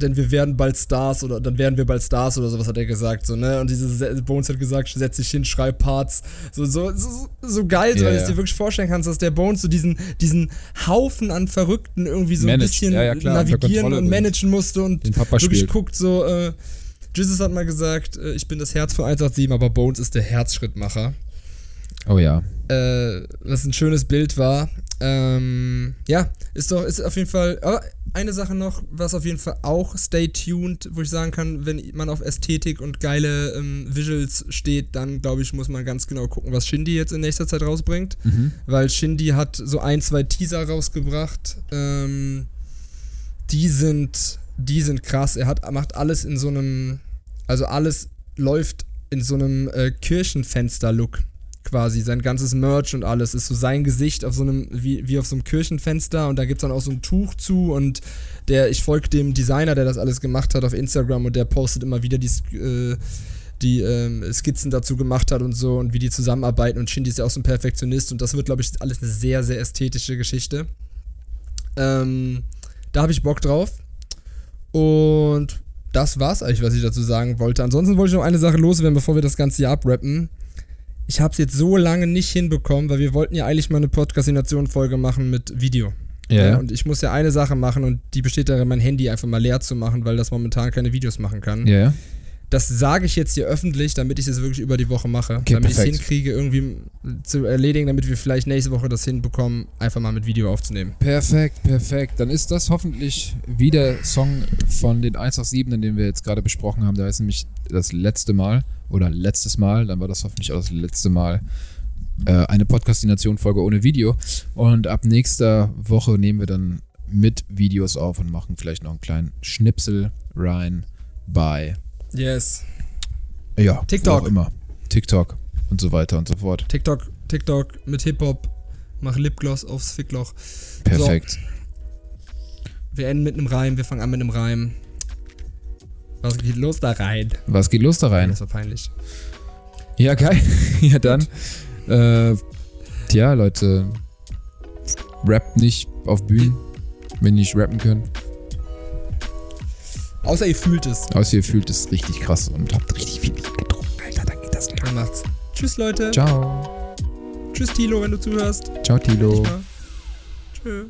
denn wir werden bald Stars oder dann werden wir bald Stars oder sowas hat er gesagt, so, ne? Und dieses Bones hat gesagt, setz dich hin, schreib Parts. So, so, so, so geil, so, Ja, weil du dir wirklich vorstellen kannst, dass der Bones so diesen, diesen Haufen an Verrückten irgendwie so Managt. ein bisschen Ja, ja, klar, navigieren und managen musste und wirklich spielt. guckt so, äh, Jesus hat mal gesagt, äh, ich bin das Herz von 187, aber Bones ist der Herzschrittmacher. Oh ja. Äh, was ein schönes Bild war. Ähm, ja, ist doch, ist auf jeden Fall. Aber eine Sache noch, was auf jeden Fall auch stay tuned, wo ich sagen kann, wenn man auf Ästhetik und geile ähm, Visuals steht, dann glaube ich, muss man ganz genau gucken, was Shindy jetzt in nächster Zeit rausbringt. Mhm. Weil Shindy hat so ein, zwei Teaser rausgebracht. Ähm, die sind, die sind krass. Er hat, macht alles in so einem, also alles läuft in so einem äh, Kirchenfenster-Look quasi. Sein ganzes Merch und alles ist so sein Gesicht auf so einem, wie, wie auf so einem Kirchenfenster und da gibt es dann auch so ein Tuch zu und der, ich folge dem Designer, der das alles gemacht hat auf Instagram und der postet immer wieder die, äh, die ähm, Skizzen dazu gemacht hat und so und wie die zusammenarbeiten und Shindy ist ja auch so ein Perfektionist und das wird, glaube ich, alles eine sehr, sehr ästhetische Geschichte. Ähm, da habe ich Bock drauf. Und das war's eigentlich, was ich dazu sagen wollte. Ansonsten wollte ich noch eine Sache loswerden, bevor wir das ganze hier abrappen. Ich habe es jetzt so lange nicht hinbekommen, weil wir wollten ja eigentlich mal eine Podcastination-Folge machen mit Video. Ja, ja. Und ich muss ja eine Sache machen und die besteht darin, mein Handy einfach mal leer zu machen, weil das momentan keine Videos machen kann. Ja. Das sage ich jetzt hier öffentlich, damit ich es wirklich über die Woche mache. Okay, damit ich es hinkriege, irgendwie zu erledigen, damit wir vielleicht nächste Woche das hinbekommen, einfach mal mit Video aufzunehmen. Perfekt, perfekt. Dann ist das hoffentlich wie der Song von den 187, den wir jetzt gerade besprochen haben. Da ist nämlich das letzte Mal oder letztes Mal, dann war das hoffentlich auch das letzte Mal äh, eine Podcastination-Folge ohne Video. Und ab nächster Woche nehmen wir dann mit Videos auf und machen vielleicht noch einen kleinen Schnipsel rein bei Yes. ja, TikTok. auch immer. TikTok und so weiter und so fort. TikTok, TikTok mit Hip-Hop, mach Lipgloss aufs Fickloch. Perfekt. Wir enden mit einem Reim, wir fangen an mit einem Reim. Was geht los da rein? Was geht los da rein? Das war peinlich. Ja, geil. ja, dann. Äh, tja, Leute. Rappt nicht auf Bühnen, wenn ihr nicht rappen könnt. Außer ihr fühlt es. Außer ihr fühlt es richtig krass und habt richtig viel getrunken. Alter, dann geht das klar. Dann macht's. Tschüss, Leute. Ciao. Tschüss, Tilo, wenn du zuhörst. Ciao, Tilo. Tschö.